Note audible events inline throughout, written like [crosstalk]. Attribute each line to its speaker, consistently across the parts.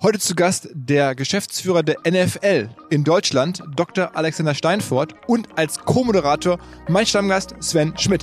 Speaker 1: Heute zu Gast der Geschäftsführer der NFL in Deutschland, Dr. Alexander Steinfort und als Co-Moderator mein Stammgast Sven Schmidt.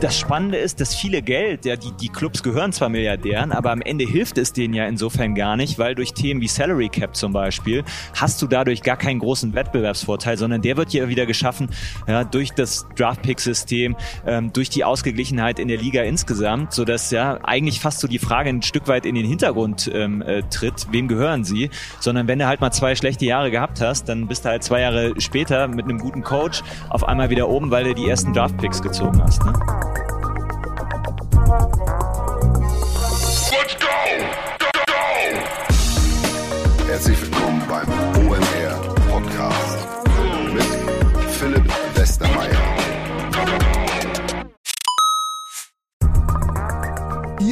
Speaker 2: Das Spannende ist, dass viele Geld, ja, die, die Clubs gehören zwar Milliardären, aber am Ende hilft es denen ja insofern gar nicht, weil durch Themen wie Salary Cap zum Beispiel hast du dadurch gar keinen großen Wettbewerbsvorteil, sondern der wird ja wieder geschaffen ja, durch das Draft-Pick-System, ähm, durch die Ausgeglichenheit in der Liga insgesamt, sodass ja eigentlich fast so die Frage ein Stück weit in den Hintergrund ähm, äh, tritt, wem gehören sie, sondern wenn du halt mal zwei schlechte Jahre gehabt hast, dann bist du halt zwei Jahre später mit einem guten Coach auf einmal wieder oben, weil du die ersten Draft-Picks gezogen hast. Ne?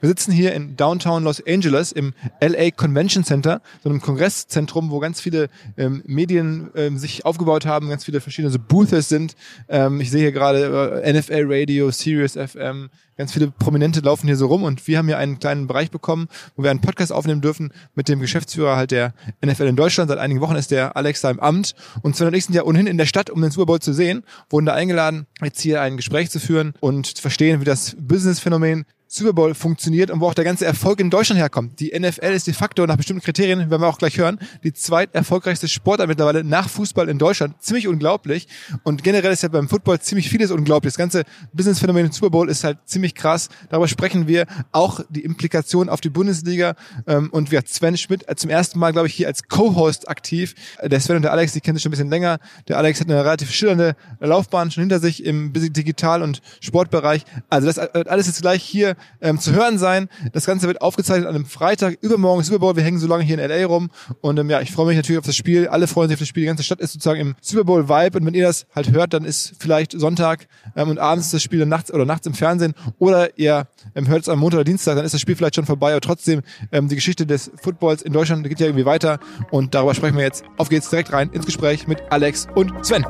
Speaker 1: Wir sitzen hier in Downtown Los Angeles im LA Convention Center, so einem Kongresszentrum, wo ganz viele ähm, Medien ähm, sich aufgebaut haben, ganz viele verschiedene so Booths sind. Ähm, ich sehe hier gerade äh, NFL Radio, Sirius FM, ganz viele Prominente laufen hier so rum und wir haben hier einen kleinen Bereich bekommen, wo wir einen Podcast aufnehmen dürfen mit dem Geschäftsführer halt der NFL in Deutschland. Seit einigen Wochen ist der Alex da im Amt und Sven und ich sind ja ohnehin in der Stadt, um den Super Bowl zu sehen, wurden da eingeladen, jetzt hier ein Gespräch zu führen und zu verstehen, wie das Business-Phänomen Super Bowl funktioniert und wo auch der ganze Erfolg in Deutschland herkommt. Die NFL ist de facto nach bestimmten Kriterien, werden wir auch gleich hören, die zweiterfolgreichste Sportart mittlerweile nach Fußball in Deutschland. Ziemlich unglaublich. Und generell ist ja beim Football ziemlich vieles unglaublich. Das ganze Business-Phänomen Super Bowl ist halt ziemlich krass. Darüber sprechen wir auch die Implikationen auf die Bundesliga. Ähm, und wir Sven Schmidt zum ersten Mal, glaube ich, hier als Co-Host aktiv. Der Sven und der Alex, die kennen sich schon ein bisschen länger. Der Alex hat eine relativ schillernde Laufbahn schon hinter sich im Digital- und Sportbereich. Also das alles ist gleich hier ähm, zu hören sein. Das Ganze wird aufgezeichnet an einem Freitag, übermorgen Super Bowl. Wir hängen so lange hier in LA rum. Und ähm, ja, ich freue mich natürlich auf das Spiel. Alle freuen sich auf das Spiel. Die ganze Stadt ist sozusagen im Super Bowl Vibe. Und wenn ihr das halt hört, dann ist vielleicht Sonntag ähm, und abends das Spiel dann nachts oder nachts im Fernsehen. Oder ihr ähm, hört es am Montag oder Dienstag, dann ist das Spiel vielleicht schon vorbei. Aber trotzdem, ähm, die Geschichte des Footballs in Deutschland geht ja irgendwie weiter. Und darüber sprechen wir jetzt. Auf geht's direkt rein ins Gespräch mit Alex und Sven.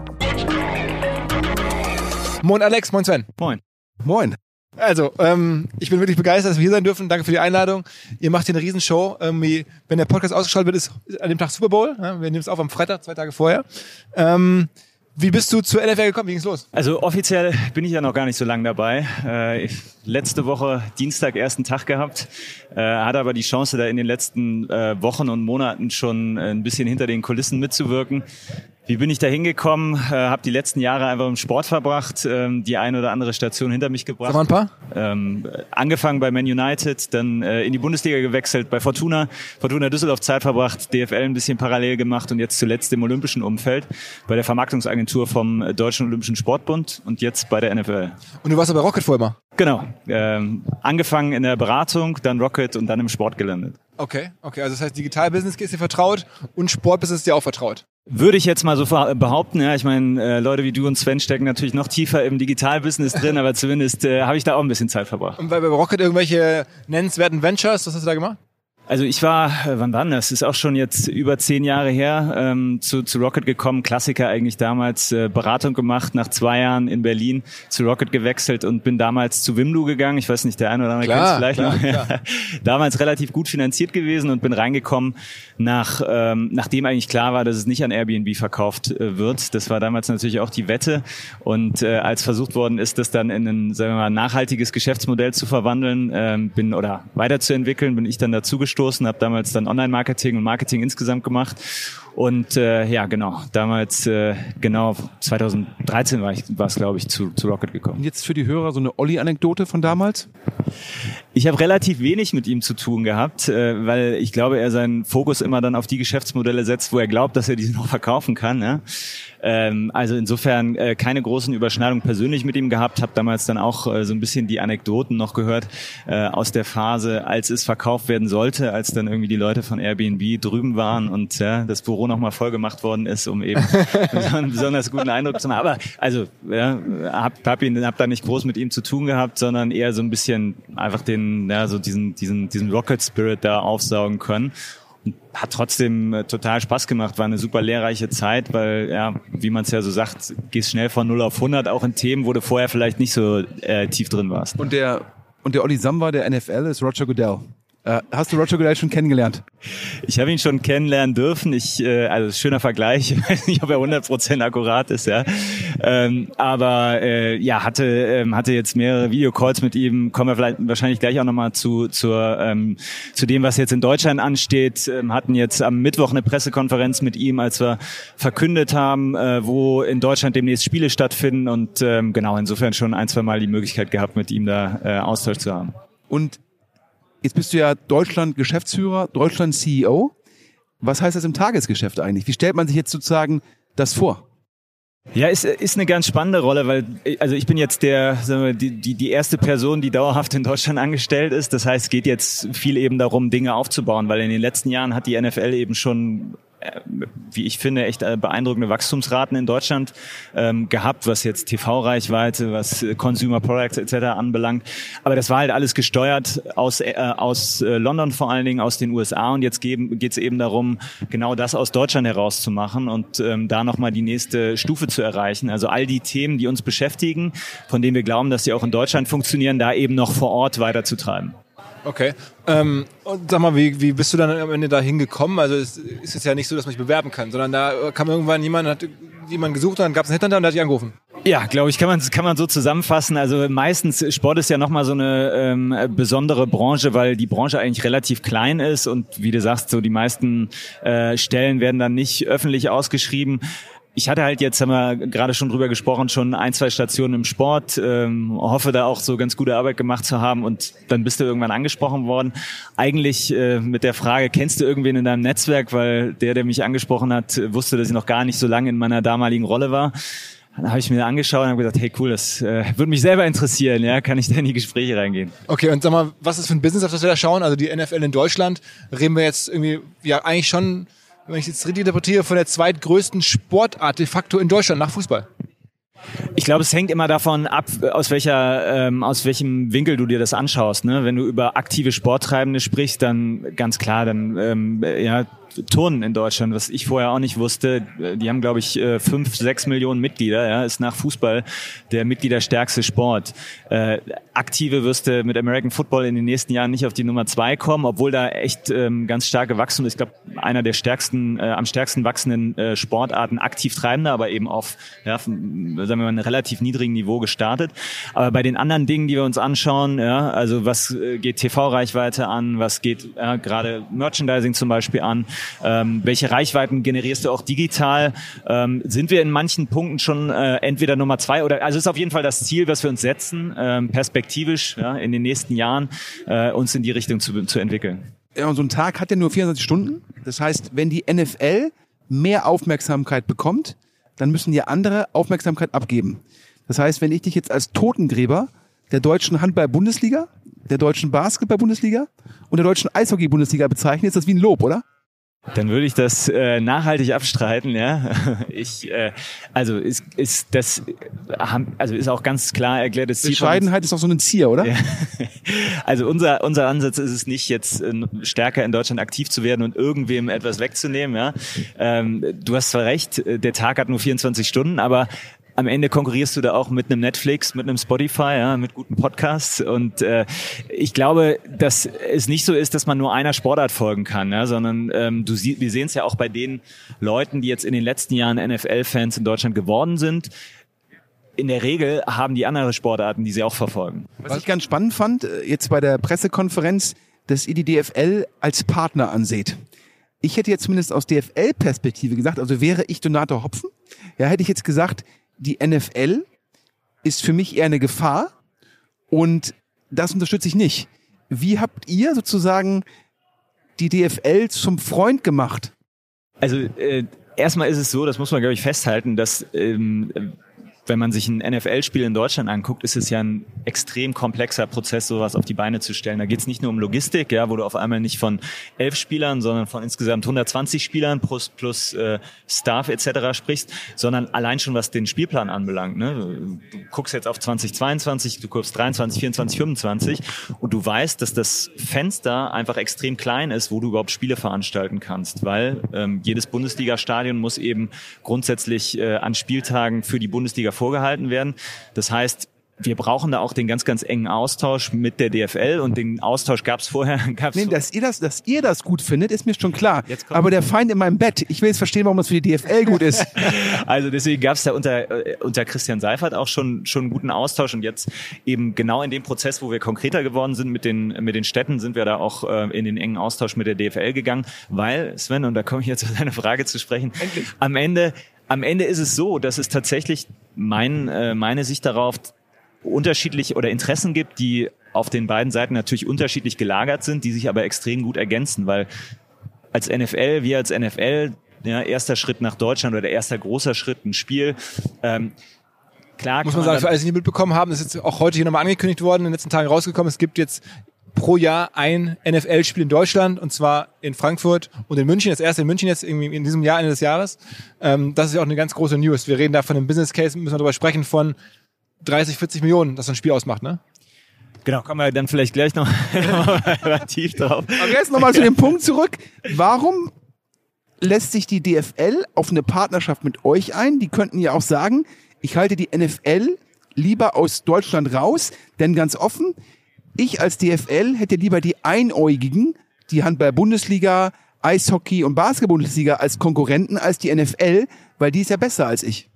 Speaker 1: Moin Alex, moin Sven.
Speaker 2: Moin.
Speaker 1: Moin. Also, ähm, ich bin wirklich begeistert, dass wir hier sein dürfen. Danke für die Einladung. Ihr macht hier eine Riesenshow. Irgendwie, wenn der Podcast ausgeschaltet wird, ist an dem Tag Super Bowl. Ja, wir nehmen es auf am Freitag, zwei Tage vorher. Ähm, wie bist du zur NFL gekommen? Wie ging's los?
Speaker 2: Also offiziell bin ich ja noch gar nicht so lange dabei. Äh, ich, letzte Woche Dienstag ersten Tag gehabt, äh, hatte aber die Chance, da in den letzten äh, Wochen und Monaten schon ein bisschen hinter den Kulissen mitzuwirken. Wie bin ich da hingekommen? Äh, habe die letzten Jahre einfach im Sport verbracht, ähm, die eine oder andere Station hinter mich gebracht.
Speaker 1: Sag ein paar.
Speaker 2: Ähm, angefangen bei Man United, dann äh, in die Bundesliga gewechselt, bei Fortuna, Fortuna Düsseldorf Zeit verbracht, DFL ein bisschen parallel gemacht und jetzt zuletzt im olympischen Umfeld bei der Vermarktungsagentur vom Deutschen Olympischen Sportbund und jetzt bei der NFL.
Speaker 1: Und du warst aber Rocket vorher mal?
Speaker 2: Genau. Ähm, angefangen in der Beratung, dann Rocket und dann im Sport gelandet.
Speaker 1: Okay, okay. Also das heißt, Digitalbusiness ist dir vertraut und Sportbusiness ist dir auch vertraut.
Speaker 2: Würde ich jetzt mal so behaupten, ja. Ich meine, äh, Leute wie du und Sven stecken natürlich noch tiefer im Digitalbusiness drin, [laughs] aber zumindest äh, habe ich da auch ein bisschen Zeit verbracht.
Speaker 1: Und bei, bei Rocket irgendwelche nennenswerten Ventures, was hast du da gemacht?
Speaker 2: Also ich war, äh, wann dann? Das ist auch schon jetzt über zehn Jahre her, ähm, zu, zu Rocket gekommen. Klassiker eigentlich damals, äh, Beratung gemacht, nach zwei Jahren in Berlin zu Rocket gewechselt und bin damals zu Wimlu gegangen. Ich weiß nicht, der eine oder andere kennt es vielleicht klar, noch. Klar. [laughs] damals relativ gut finanziert gewesen und bin reingekommen, nach, ähm, nachdem eigentlich klar war, dass es nicht an Airbnb verkauft äh, wird. Das war damals natürlich auch die Wette. Und äh, als versucht worden ist, das dann in ein sagen wir mal, nachhaltiges Geschäftsmodell zu verwandeln, ähm, bin oder weiterzuentwickeln, bin ich dann dazu gestoßen, habe damals dann Online-Marketing und Marketing insgesamt gemacht und äh, ja, genau, damals, äh, genau, 2013 war ich, war es, glaube ich, zu, zu Rocket gekommen.
Speaker 3: Und jetzt für die Hörer so eine Olli-Anekdote von damals?
Speaker 2: Ich habe relativ wenig mit ihm zu tun gehabt, äh, weil ich glaube, er seinen Fokus immer dann auf die Geschäftsmodelle setzt, wo er glaubt, dass er diese noch verkaufen kann. Ja? Ähm, also insofern äh, keine großen Überschneidungen persönlich mit ihm gehabt, habe damals dann auch äh, so ein bisschen die Anekdoten noch gehört äh, aus der Phase, als es verkauft werden sollte, als dann irgendwie die Leute von Airbnb drüben waren und ja, das Büro nochmal voll gemacht worden ist, um eben [laughs] einen besonders guten Eindruck zu machen. Aber also ja, hab, hab, ihn, hab da nicht groß mit ihm zu tun gehabt, sondern eher so ein bisschen einfach den ja, so diesen, diesen, diesen Rocket Spirit da aufsaugen können. Und hat trotzdem äh, total Spaß gemacht, war eine super lehrreiche Zeit, weil, ja, wie man es ja so sagt, gehst schnell von 0 auf 100, auch in Themen, wo du vorher vielleicht nicht so äh, tief drin warst.
Speaker 3: Und der, und der Olli Samba der NFL ist Roger Goodell. Äh, hast du Roger Goodell schon kennengelernt?
Speaker 2: Ich habe ihn schon kennenlernen dürfen. Ich, äh, also schöner Vergleich. [laughs] Ich weiß nicht, ob er 100% akkurat ist, ja. Ähm, aber äh, ja, hatte ähm, hatte jetzt mehrere Videocalls mit ihm. Kommen wir vielleicht wahrscheinlich gleich auch nochmal zu zur ähm, zu dem, was jetzt in Deutschland ansteht. Ähm, hatten jetzt am Mittwoch eine Pressekonferenz mit ihm, als wir verkündet haben, äh, wo in Deutschland demnächst Spiele stattfinden und ähm, genau insofern schon ein, zwei Mal die Möglichkeit gehabt, mit ihm da äh, Austausch zu haben.
Speaker 3: Und Jetzt bist du ja Deutschland Geschäftsführer, Deutschland CEO. Was heißt das im Tagesgeschäft eigentlich? Wie stellt man sich jetzt sozusagen das vor?
Speaker 2: Ja, ist, ist eine ganz spannende Rolle, weil also ich bin jetzt der sagen wir, die, die, die erste Person, die dauerhaft in Deutschland angestellt ist. Das heißt, es geht jetzt viel eben darum, Dinge aufzubauen, weil in den letzten Jahren hat die NFL eben schon wie ich finde, echt äh, beeindruckende Wachstumsraten in Deutschland ähm, gehabt, was jetzt TV-Reichweite, was äh, Consumer Products etc. anbelangt. Aber das war halt alles gesteuert aus, äh, aus London vor allen Dingen, aus den USA und jetzt geht es eben darum, genau das aus Deutschland herauszumachen und ähm, da nochmal die nächste Stufe zu erreichen. Also all die Themen, die uns beschäftigen, von denen wir glauben, dass sie auch in Deutschland funktionieren, da eben noch vor Ort weiterzutreiben.
Speaker 1: Okay. Ähm, und sag mal, wie, wie bist du dann am Ende da hingekommen? Also es ist jetzt ja nicht so, dass man sich bewerben kann, sondern da kam irgendwann jemand, hat jemand gesucht und dann gab es einen Hintergrund und der hat dich angerufen.
Speaker 2: Ja, glaube ich, kann man kann man so zusammenfassen. Also meistens Sport ist ja nochmal so eine ähm, besondere Branche, weil die Branche eigentlich relativ klein ist und wie du sagst, so die meisten äh, Stellen werden dann nicht öffentlich ausgeschrieben ich hatte halt jetzt, haben wir gerade schon drüber gesprochen, schon ein, zwei Stationen im Sport, ähm, hoffe da auch so ganz gute Arbeit gemacht zu haben und dann bist du irgendwann angesprochen worden. Eigentlich äh, mit der Frage, kennst du irgendwen in deinem Netzwerk, weil der, der mich angesprochen hat, wusste, dass ich noch gar nicht so lange in meiner damaligen Rolle war. Dann habe ich mir angeschaut und habe gesagt, hey cool, das äh, würde mich selber interessieren, ja, kann ich da in die Gespräche reingehen.
Speaker 1: Okay, und sag mal, was ist für ein Business, auf das wir da schauen? Also die NFL in Deutschland, reden wir jetzt irgendwie, ja eigentlich schon wenn ich jetzt richtig interpretiere, von der zweitgrößten Sportart de facto in Deutschland nach Fußball.
Speaker 2: Ich glaube, es hängt immer davon ab, aus welcher, ähm, aus welchem Winkel du dir das anschaust. Ne? Wenn du über aktive Sporttreibende sprichst, dann ganz klar, dann ähm, ja, Turnen in Deutschland, was ich vorher auch nicht wusste. Die haben, glaube ich, äh, fünf, sechs Millionen Mitglieder. Ja, ist nach Fußball der mitgliederstärkste Sport. Äh, aktive wirst du mit American Football in den nächsten Jahren nicht auf die Nummer zwei kommen, obwohl da echt ähm, ganz stark gewachsen ist. Ich glaube, einer der stärksten, äh, am stärksten wachsenden äh, Sportarten, aktiv treibender, aber eben auf, ja, sagen wir mal, einem relativ niedrigen Niveau gestartet. Aber bei den anderen Dingen, die wir uns anschauen, ja, also was äh, geht TV-Reichweite an, was geht ja, gerade Merchandising zum Beispiel an, ähm, welche Reichweiten generierst du auch digital? Ähm, sind wir in manchen Punkten schon äh, entweder Nummer zwei oder also ist auf jeden Fall das Ziel, was wir uns setzen, ähm, perspektivisch ja, in den nächsten Jahren äh, uns in die Richtung zu, zu entwickeln.
Speaker 3: Ja, und so ein Tag hat ja nur 24 Stunden. Das heißt, wenn die NFL mehr Aufmerksamkeit bekommt, dann müssen ja andere Aufmerksamkeit abgeben. Das heißt, wenn ich dich jetzt als Totengräber der deutschen Handball-Bundesliga, der deutschen Basketball-Bundesliga und der deutschen Eishockey-Bundesliga bezeichne, ist das wie ein Lob, oder?
Speaker 2: Dann würde ich das äh, nachhaltig abstreiten, ja. [laughs] Ich, äh, also ist, ist das, also ist auch ganz klar erklärtes
Speaker 3: Ziel. Bescheidenheit ist auch so ein Ziel, oder? Ja. [laughs]
Speaker 2: Also unser unser Ansatz ist es nicht jetzt äh, stärker in Deutschland aktiv zu werden und irgendwem etwas wegzunehmen, ja. Ähm, du hast zwar recht, äh, der Tag hat nur 24 Stunden, aber am Ende konkurrierst du da auch mit einem Netflix, mit einem Spotify, ja, mit guten Podcasts. Und äh, ich glaube, dass es nicht so ist, dass man nur einer Sportart folgen kann, ja, sondern ähm, du sie wir sehen es ja auch bei den Leuten, die jetzt in den letzten Jahren NFL-Fans in Deutschland geworden sind. In der Regel haben die andere Sportarten, die sie auch verfolgen.
Speaker 3: Was ich ganz spannend fand, äh, jetzt bei der Pressekonferenz, dass ihr die DFL als Partner anseht. Ich hätte jetzt zumindest aus DFL-Perspektive gesagt, also wäre ich Donator Hopfen, ja, hätte ich jetzt gesagt, die NFL ist für mich eher eine Gefahr und das unterstütze ich nicht. Wie habt ihr sozusagen die DFL zum Freund gemacht?
Speaker 2: Also äh, erstmal ist es so, das muss man glaube ich festhalten, dass ähm, wenn man sich ein NFL-Spiel in Deutschland anguckt, ist es ja ein extrem komplexer Prozess, sowas auf die Beine zu stellen. Da geht es nicht nur um Logistik, ja, wo du auf einmal nicht von elf Spielern, sondern von insgesamt 120 Spielern plus, plus äh, Staff etc. sprichst, sondern allein schon was den Spielplan anbelangt. Ne? Du guckst jetzt auf 2022, du guckst 23, 24, 25 und du weißt, dass das Fenster einfach extrem klein ist, wo du überhaupt Spiele veranstalten kannst, weil ähm, jedes Bundesliga-Stadion muss eben grundsätzlich äh, an Spieltagen für die Bundesliga vorgehalten werden. Das heißt, wir brauchen da auch den ganz, ganz engen Austausch mit der DFL und den Austausch gab es vorher. [laughs]
Speaker 3: Gab's nee, dass ihr das, dass ihr das gut findet, ist mir schon klar. Aber der Feind in meinem Bett, ich will jetzt verstehen, warum das für die DFL gut ist. [laughs]
Speaker 2: also deswegen gab es da unter, äh, unter Christian Seifert auch schon, schon einen guten Austausch und jetzt eben genau in dem Prozess, wo wir konkreter geworden sind mit den, mit den Städten, sind wir da auch äh, in den engen Austausch mit der DFL gegangen, weil, Sven, und da komme ich jetzt auf deine Frage zu sprechen, Endlich. am Ende am Ende ist es so, dass es tatsächlich mein, äh, meine Sicht darauf unterschiedlich oder Interessen gibt, die auf den beiden Seiten natürlich unterschiedlich gelagert sind, die sich aber extrem gut ergänzen, weil als NFL, wir als NFL, ja, erster Schritt nach Deutschland oder erster großer Schritt, ein Spiel, ähm,
Speaker 1: Klar, muss man, man sagen, für alle, die mitbekommen haben, ist jetzt auch heute hier nochmal angekündigt worden, in den letzten Tagen rausgekommen. Es gibt jetzt pro Jahr ein NFL-Spiel in Deutschland und zwar in Frankfurt und in München. Das erste in München jetzt irgendwie in diesem Jahr, Ende des Jahres. Ähm, das ist ja auch eine ganz große News. Wir reden da von einem Business Case, müssen wir darüber sprechen, von 30, 40 Millionen, das so ein Spiel ausmacht, ne?
Speaker 2: Genau, kommen wir dann vielleicht gleich noch [laughs] tief drauf.
Speaker 3: Aber jetzt nochmal zu dem Punkt zurück. Warum lässt sich die DFL auf eine Partnerschaft mit euch ein? Die könnten ja auch sagen, ich halte die NFL lieber aus Deutschland raus, denn ganz offen, ich als DFL hätte lieber die Einäugigen, die Handball-Bundesliga, Eishockey und Basketball-Bundesliga als Konkurrenten als die NFL, weil die ist ja besser als ich.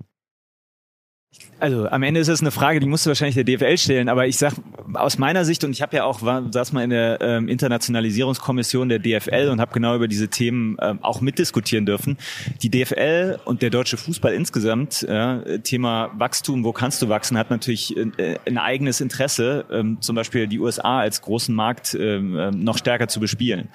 Speaker 2: Also am Ende ist es eine Frage, die musst du wahrscheinlich der DFL stellen, aber ich sag aus meiner Sicht und ich habe ja auch war, saß mal in der ähm, Internationalisierungskommission der DFL und habe genau über diese Themen ähm, auch mitdiskutieren dürfen. Die DFL und der deutsche Fußball insgesamt, äh, Thema Wachstum, wo kannst du wachsen, hat natürlich äh, ein eigenes Interesse, ähm, zum Beispiel die USA als großen Markt äh, noch stärker zu bespielen.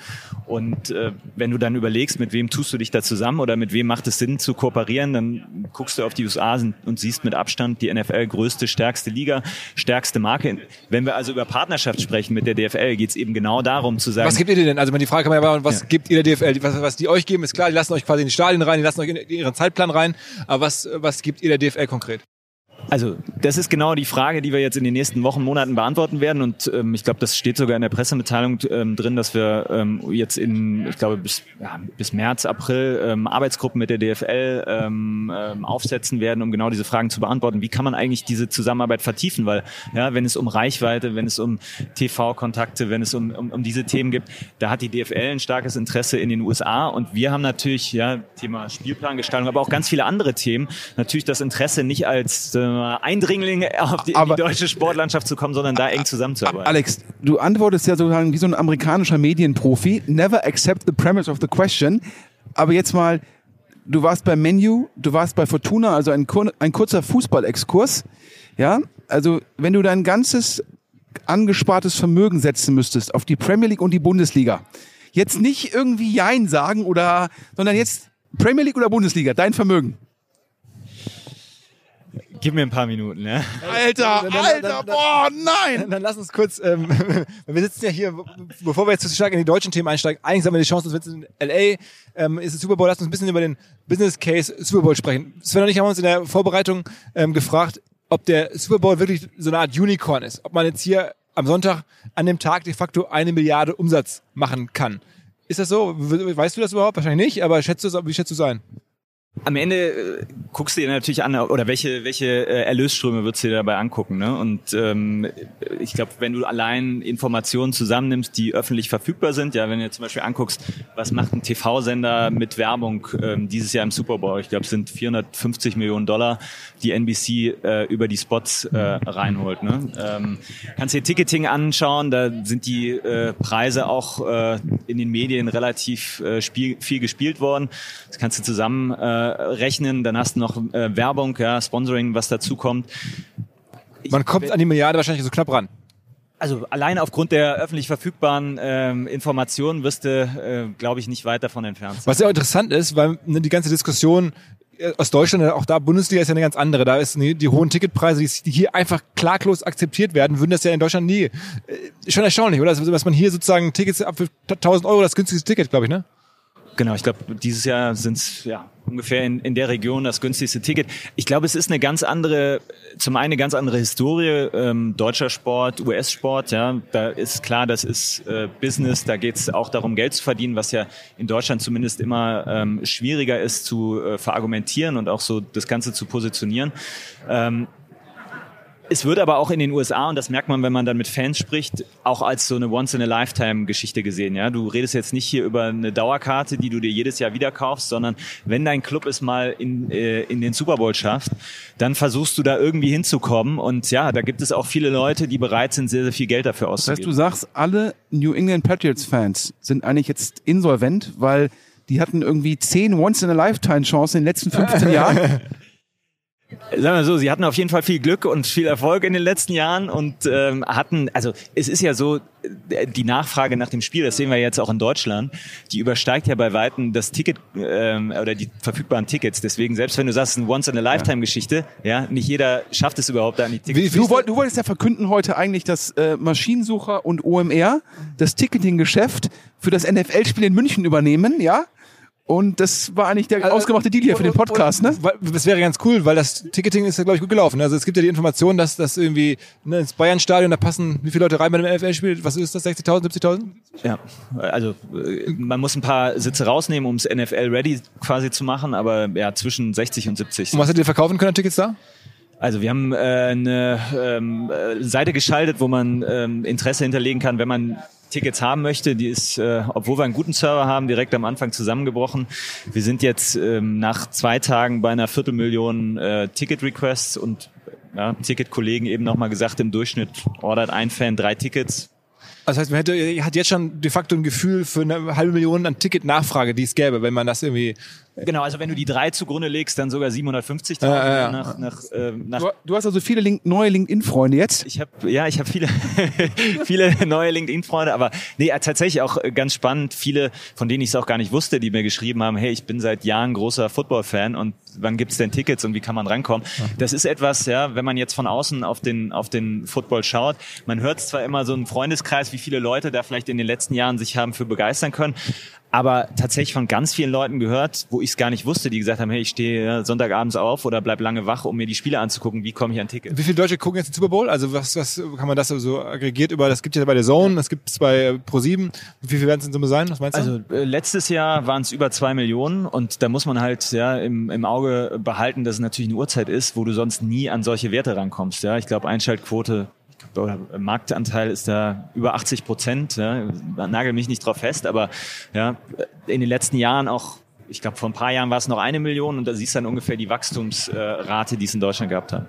Speaker 2: Und äh, wenn du dann überlegst, mit wem tust du dich da zusammen oder mit wem macht es Sinn zu kooperieren, dann guckst du auf die USA und siehst mit Abstand die NFL größte, stärkste Liga, stärkste Marke. Wenn wir also über Partnerschaft sprechen mit der DFL, geht es eben genau darum zu sagen.
Speaker 1: Was gibt ihr denn? Also die Frage kann man ja was ja. gibt ihr der DFL? Was, was die euch geben, ist klar, die lassen euch quasi in die Stadien rein, die lassen euch in ihren Zeitplan rein. Aber was, was gibt ihr der DFL konkret?
Speaker 2: Also das ist genau die Frage, die wir jetzt in den nächsten Wochen, Monaten beantworten werden. Und ähm, ich glaube, das steht sogar in der Pressemitteilung ähm, drin, dass wir ähm, jetzt in, ich glaube, bis, ja, bis März, April ähm, Arbeitsgruppen mit der DFL ähm, ähm, aufsetzen werden, um genau diese Fragen zu beantworten. Wie kann man eigentlich diese Zusammenarbeit vertiefen? Weil ja, wenn es um Reichweite, wenn es um TV-Kontakte, wenn es um, um, um diese Themen gibt, da hat die DFL ein starkes Interesse in den USA. Und wir haben natürlich, ja, Thema Spielplangestaltung, aber auch ganz viele andere Themen, natürlich das Interesse nicht als äh, Eindringlinge auf die, in die deutsche Sportlandschaft zu kommen, sondern da eng zusammenzuarbeiten.
Speaker 3: Alex, du antwortest ja sozusagen wie so ein amerikanischer Medienprofi. Never accept the premise of the question. Aber jetzt mal, du warst bei Menu, du warst bei Fortuna, also ein, ein kurzer Fußballexkurs. Ja, also wenn du dein ganzes angespartes Vermögen setzen müsstest auf die Premier League und die Bundesliga, jetzt nicht irgendwie Jein sagen oder, sondern jetzt Premier League oder Bundesliga, dein Vermögen
Speaker 2: Gib mir ein paar Minuten, ja.
Speaker 3: Alter,
Speaker 1: Dann- dann-
Speaker 3: Alter,
Speaker 1: dann-
Speaker 3: boah, nein!
Speaker 1: Dann lass uns kurz, ähm, [laughs] wir sitzen ja hier, bevor wir jetzt zu stark in die deutschen Themen einsteigen, eigentlich haben wir die Chance, dass wir jetzt in LA ähm, ist der Super Bowl, lass uns ein bisschen über den Business Case Super Bowl sprechen. Sven und ich haben uns in der Vorbereitung ähm, gefragt, ob der Super Bowl wirklich so eine Art Unicorn ist. Ob man jetzt hier am Sonntag an dem Tag de facto eine Milliarde Umsatz machen kann. Ist das so? We- Weißt du das überhaupt? Wahrscheinlich nicht, aber schätzt du es, wie schätzt du es ein?
Speaker 2: Am Ende äh, guckst du dir natürlich an, oder welche, welche äh, Erlösströme würdest du dir dabei angucken. Ne? Und ähm, ich glaube, wenn du allein Informationen zusammennimmst, die öffentlich verfügbar sind, ja, wenn du dir zum Beispiel anguckst, was macht ein TV-Sender mit Werbung ähm, dieses Jahr im Super Bowl? Ich glaube, es sind 450 Millionen Dollar, die NBC äh, über die Spots äh, reinholt. Ne? Ähm, kannst dir Ticketing anschauen, da sind die äh, Preise auch äh, in den Medien relativ äh, spiel, viel gespielt worden. Das kannst du zusammen äh, rechnen, dann hast du noch äh, Werbung, ja, Sponsoring, was dazu kommt.
Speaker 1: Man kommt an die Milliarde wahrscheinlich so knapp ran.
Speaker 2: Also allein aufgrund der öffentlich verfügbaren ähm, Informationen wirst du, äh, glaube ich, nicht weit davon entfernt sein.
Speaker 1: Was ja auch interessant ist, weil ne, die ganze Diskussion äh, aus Deutschland, auch da Bundesliga ist ja eine ganz andere. Da ist ne, die hohen Ticketpreise, die, die hier einfach klaglos akzeptiert werden, würden das ja in Deutschland nie. Äh, schon erstaunlich, oder? Also, dass man hier sozusagen Tickets ab für 1000 Euro, das günstigste Ticket, glaube ich, ne?
Speaker 2: Genau, ich glaube, dieses Jahr sind es ja ungefähr in, in der Region das günstigste Ticket. Ich glaube, es ist eine ganz andere, zum einen eine ganz andere Historie, ähm, deutscher Sport, US-Sport, ja, da ist klar, das ist äh, Business, da geht es auch darum, Geld zu verdienen, was ja in Deutschland zumindest immer ähm, schwieriger ist zu äh, verargumentieren und auch so das Ganze zu positionieren. Ähm, es wird aber auch in den USA, und das merkt man, wenn man dann mit Fans spricht, auch als so eine Once-in-a-Lifetime-Geschichte gesehen. Ja, Du redest jetzt nicht hier über eine Dauerkarte, die du dir jedes Jahr wieder kaufst, sondern wenn dein Club es mal in, äh, in den Super Bowl schafft, dann versuchst du da irgendwie hinzukommen. Und ja, da gibt es auch viele Leute, die bereit sind, sehr, sehr viel Geld dafür
Speaker 3: Das heißt,
Speaker 2: auszugeben.
Speaker 3: du sagst, alle New England Patriots Fans sind eigentlich jetzt insolvent, weil die hatten irgendwie zehn Once-in-a-Lifetime-Chancen in den letzten 15 [laughs] Jahren.
Speaker 2: Sagen wir so, sie hatten auf jeden Fall viel Glück und viel Erfolg in den letzten Jahren und ähm, hatten, also es ist ja so, äh, die Nachfrage nach dem Spiel, das sehen wir jetzt auch in Deutschland, die übersteigt ja bei Weitem das Ticket ähm, oder die verfügbaren Tickets. Deswegen, selbst wenn du sagst, es ist eine Once-in-a-Lifetime-Geschichte, ja, nicht jeder schafft es überhaupt da an die Tickets.
Speaker 1: Wie-
Speaker 3: Du, wollt, du wolltest ja verkünden heute eigentlich, dass äh, Maschinensucher und OMR das Ticketing-Geschäft für das NFL-Spiel in München übernehmen, ja? Und das war eigentlich der ausgemachte Deal hier für den Podcast, ne?
Speaker 1: Das wäre ganz cool, weil das Ticketing ist ja, glaube ich, gut gelaufen. Also es gibt ja die Information, dass das irgendwie ne, ins Bayern-Stadion, da passen wie viele Leute rein bei einem NFL-Spiel? Was ist das, 60.000, 70.000?
Speaker 2: Ja, also äh, man muss ein paar Sitze rausnehmen, um es NFL-ready quasi zu machen, aber ja, zwischen 60 und 70.
Speaker 1: Und was hättet ihr verkaufen können an Tickets da?
Speaker 2: Also wir haben äh, eine ähm, äh, Seite geschaltet, wo man ähm, Interesse hinterlegen kann, wenn man Tickets haben möchte. Die ist, äh, obwohl wir einen guten Server haben, direkt am Anfang zusammengebrochen. Wir sind jetzt ähm, nach zwei Tagen bei einer Viertelmillion äh, Ticket-Requests und ja, Ticket-Kollegen eben nochmal gesagt, im Durchschnitt ordert ein Fan drei Tickets.
Speaker 1: Also das heißt, man hätte, hat jetzt schon de facto ein Gefühl für eine halbe Million an Ticketnachfrage, die es gäbe, wenn man das irgendwie.
Speaker 2: Genau, also wenn du die drei zugrunde legst, dann sogar 750.000
Speaker 1: Ja, ja, ja.
Speaker 2: nach, nach, äh, nach
Speaker 3: Du, du hast also viele Link neue LinkedIn-Freunde jetzt.
Speaker 2: Ich habe ja, ich habe viele [laughs] viele neue LinkedIn-Freunde, aber nee, äh, tatsächlich auch äh, ganz spannend. Viele, von denen ich es auch gar nicht wusste, die mir geschrieben haben: Hey, ich bin seit Jahren großer Football-Fan und wann gibt's denn Tickets und wie kann man rankommen? Das ist etwas, ja, wenn man jetzt von außen auf den auf den Football schaut, man hört zwar immer so einen Freundeskreis, wie viele Leute da vielleicht in den letzten Jahren sich haben für begeistern können. Aber tatsächlich von ganz vielen Leuten gehört, wo ich es gar nicht wusste, die gesagt haben, hey, ich stehe ja, Sonntagabends auf oder bleib lange wach, um mir die Spiele anzugucken. Wie komme ich an Tickets?
Speaker 1: Wie viele Deutsche gucken jetzt den Super Bowl? Also was, was kann man das so aggregiert über? Das gibt ja bei der Zone, das gibt es bei Pro7. Wie viel werden es in Summe sein? Was meinst du?
Speaker 2: Also äh, letztes Jahr waren es über zwei Millionen und da muss man halt ja im, im Auge behalten, dass es natürlich eine Uhrzeit ist, wo du sonst nie an solche Werte rankommst. Ja, ich glaube Einschaltquote oder Marktanteil ist da über 80 Prozent. Ja. Nagel mich nicht drauf fest, aber ja in den letzten Jahren auch. Ich glaube, vor ein paar Jahren war es noch eine Million und da siehst du dann ungefähr die Wachstumsrate, die es in Deutschland gehabt hat.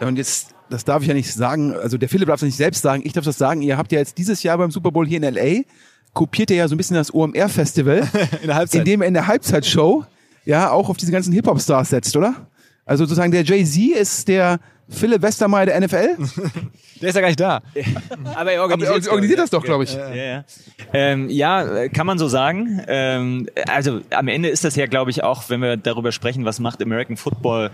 Speaker 3: Und jetzt, das darf ich ja nicht sagen, also der Philipp darf es nicht selbst sagen, ich darf das sagen, ihr habt ja jetzt dieses Jahr beim Super Bowl hier in L.A., kopiert ihr ja so ein bisschen das OMR-Festival, [laughs]
Speaker 1: in
Speaker 3: indem er in der Halbzeitshow ja auch auf diese ganzen Hip-Hop-Stars setzt, oder? Also sozusagen der Jay-Z ist der Philipp Westermeier der NFL. [laughs]
Speaker 1: der ist ja gar nicht da.
Speaker 2: Aber [laughs] er
Speaker 3: Aber er organisiert das doch, glaube ich.
Speaker 2: Ja, ja. Ähm, ja, kann man so sagen. Ähm, also am Ende ist das ja, glaube ich, auch, wenn wir darüber sprechen, was macht American Football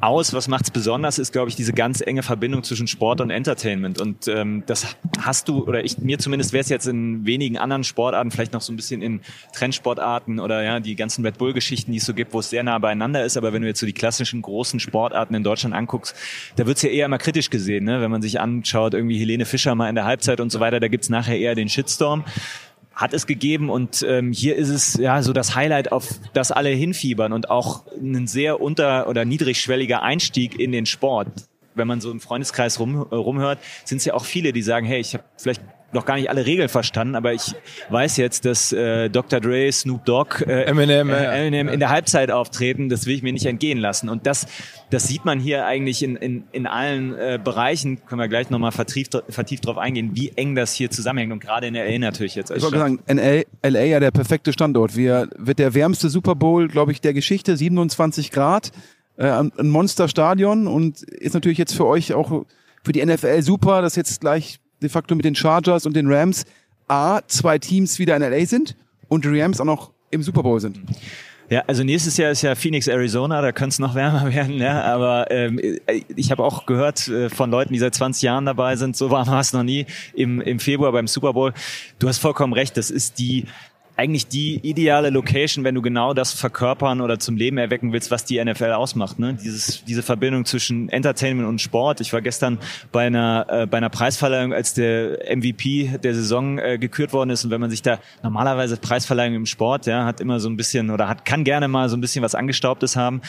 Speaker 2: aus. Was macht's besonders, ist, glaube ich, diese ganz enge Verbindung zwischen Sport und Entertainment. Und ähm, das hast du, oder ich mir zumindest wäre es jetzt in wenigen anderen Sportarten, vielleicht noch so ein bisschen in Trendsportarten oder ja, die ganzen Red Bull-Geschichten, die es so gibt, wo es sehr nah beieinander ist. Aber wenn du jetzt so die klassischen großen Sportarten in Deutschland anguckst, da wird's ja eher immer kritisch gesehen, ne? wenn man sich anschaut, irgendwie Helene Fischer mal in der Halbzeit und so weiter, da gibt's nachher eher den Shitstorm hat es gegeben und ähm, hier ist es ja so das Highlight, auf das alle hinfiebern und auch ein sehr unter- oder niedrigschwelliger Einstieg in den Sport. Wenn man so im Freundeskreis rum, äh, rumhört, sind es ja auch viele, die sagen, hey, ich habe vielleicht noch gar nicht alle Regeln verstanden, aber ich weiß jetzt, dass äh, Dr. Dre, Snoop Dogg, äh,
Speaker 1: Eminem,
Speaker 2: äh,
Speaker 1: ja.
Speaker 2: Eminem in der Halbzeit auftreten, das will ich mir nicht entgehen lassen. Und das, das sieht man hier eigentlich in, in, in allen äh, Bereichen, können wir gleich nochmal vertieft, vertieft drauf eingehen, wie eng das hier zusammenhängt und gerade in LA natürlich jetzt. Als
Speaker 3: Ich wollte sagen, NL, LA ja der perfekte Standort. Wir wird der wärmste Super Bowl, glaube ich, der Geschichte, 27 Grad, äh, ein Monsterstadion und ist natürlich jetzt für euch auch für die NFL super, dass jetzt gleich de facto mit den Chargers und den Rams A, zwei Teams wieder in LA sind und die Rams auch noch im Super Bowl sind.
Speaker 2: Ja, also nächstes Jahr ist ja Phoenix, Arizona, da könnte es noch wärmer [laughs] werden, ja. Aber ähm, ich habe auch gehört äh, von Leuten, die seit 20 Jahren dabei sind, so warm war es noch nie im, im Februar beim Super Bowl. Du hast vollkommen recht, das ist die eigentlich die ideale Location, wenn du genau das verkörpern oder zum Leben erwecken willst, was die NFL ausmacht. Ne? Dieses, diese Verbindung zwischen Entertainment und Sport. Ich war gestern bei einer, äh, bei einer Preisverleihung, als der MVP der Saison äh, gekürt worden ist. Und wenn man sich da normalerweise Preisverleihung im Sport, ja, hat immer so ein bisschen oder hat kann gerne mal so ein bisschen was Angestaubtes haben.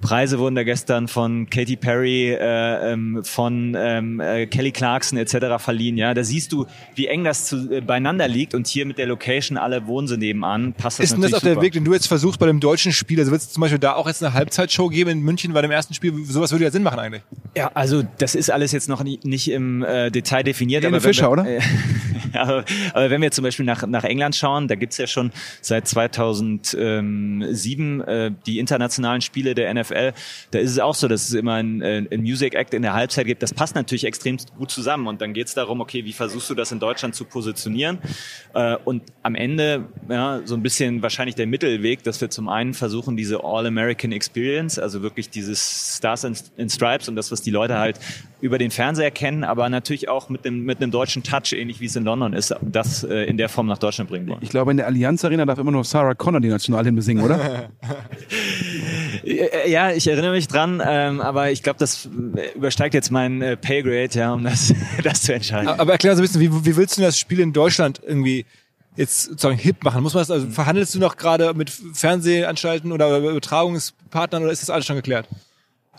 Speaker 2: Preise wurden da gestern von Katy Perry, äh, ähm, von ähm, äh, Kelly Clarkson etc. verliehen. Ja, da siehst du, wie eng das zu, äh, beieinander liegt. Und hier mit der Location, alle wohnen sie nebenan, passt das
Speaker 1: Ist denn das
Speaker 2: natürlich
Speaker 1: auch der
Speaker 2: super.
Speaker 1: Weg, den du jetzt versuchst bei dem deutschen Spiel? Also wird es zum Beispiel da auch jetzt eine Halbzeitshow geben in München bei dem ersten Spiel? Sowas würde ja Sinn machen eigentlich.
Speaker 2: Ja, also das ist alles jetzt noch nie, nicht im äh, Detail definiert.
Speaker 3: Helene
Speaker 2: aber wenn
Speaker 3: Fischer,
Speaker 2: wir,
Speaker 3: oder? [laughs]
Speaker 2: Äh, aber, aber wenn wir zum Beispiel nach, nach England schauen, da gibt's ja schon seit 2007 äh, die internationalen Spiele der NFL. Da ist es auch so, dass es immer ein, äh, ein Music Act in der Halbzeit gibt. Das passt natürlich extrem gut zusammen. Und dann geht's darum, okay, wie versuchst du das in Deutschland zu positionieren? Äh, und am Ende ja, so ein bisschen wahrscheinlich der Mittelweg, dass wir zum einen versuchen, diese All-American Experience, also wirklich dieses Stars in, Stripes und das, was die Leute halt über den Fernseher kennen, aber natürlich auch mit einem, mit einem deutschen Touch, ähnlich wie es in London ist, das äh, in der Form nach Deutschland bringen wollen.
Speaker 3: Ich glaube, in der Allianz Arena darf immer noch Sarah Connor die Nationalhymne singen, oder? [laughs]
Speaker 2: Ja, ich erinnere mich dran, ähm, aber ich glaube, das übersteigt jetzt mein äh, Paygrade, ja, um das, [laughs] das zu entscheiden.
Speaker 1: Aber erklär so ein bisschen, wie, wie willst du das Spiel in Deutschland irgendwie jetzt sozusagen hip machen? Muss man das, also verhandelst du noch gerade mit Fernsehanstalten oder Übertragungspartnern oder ist das alles schon geklärt?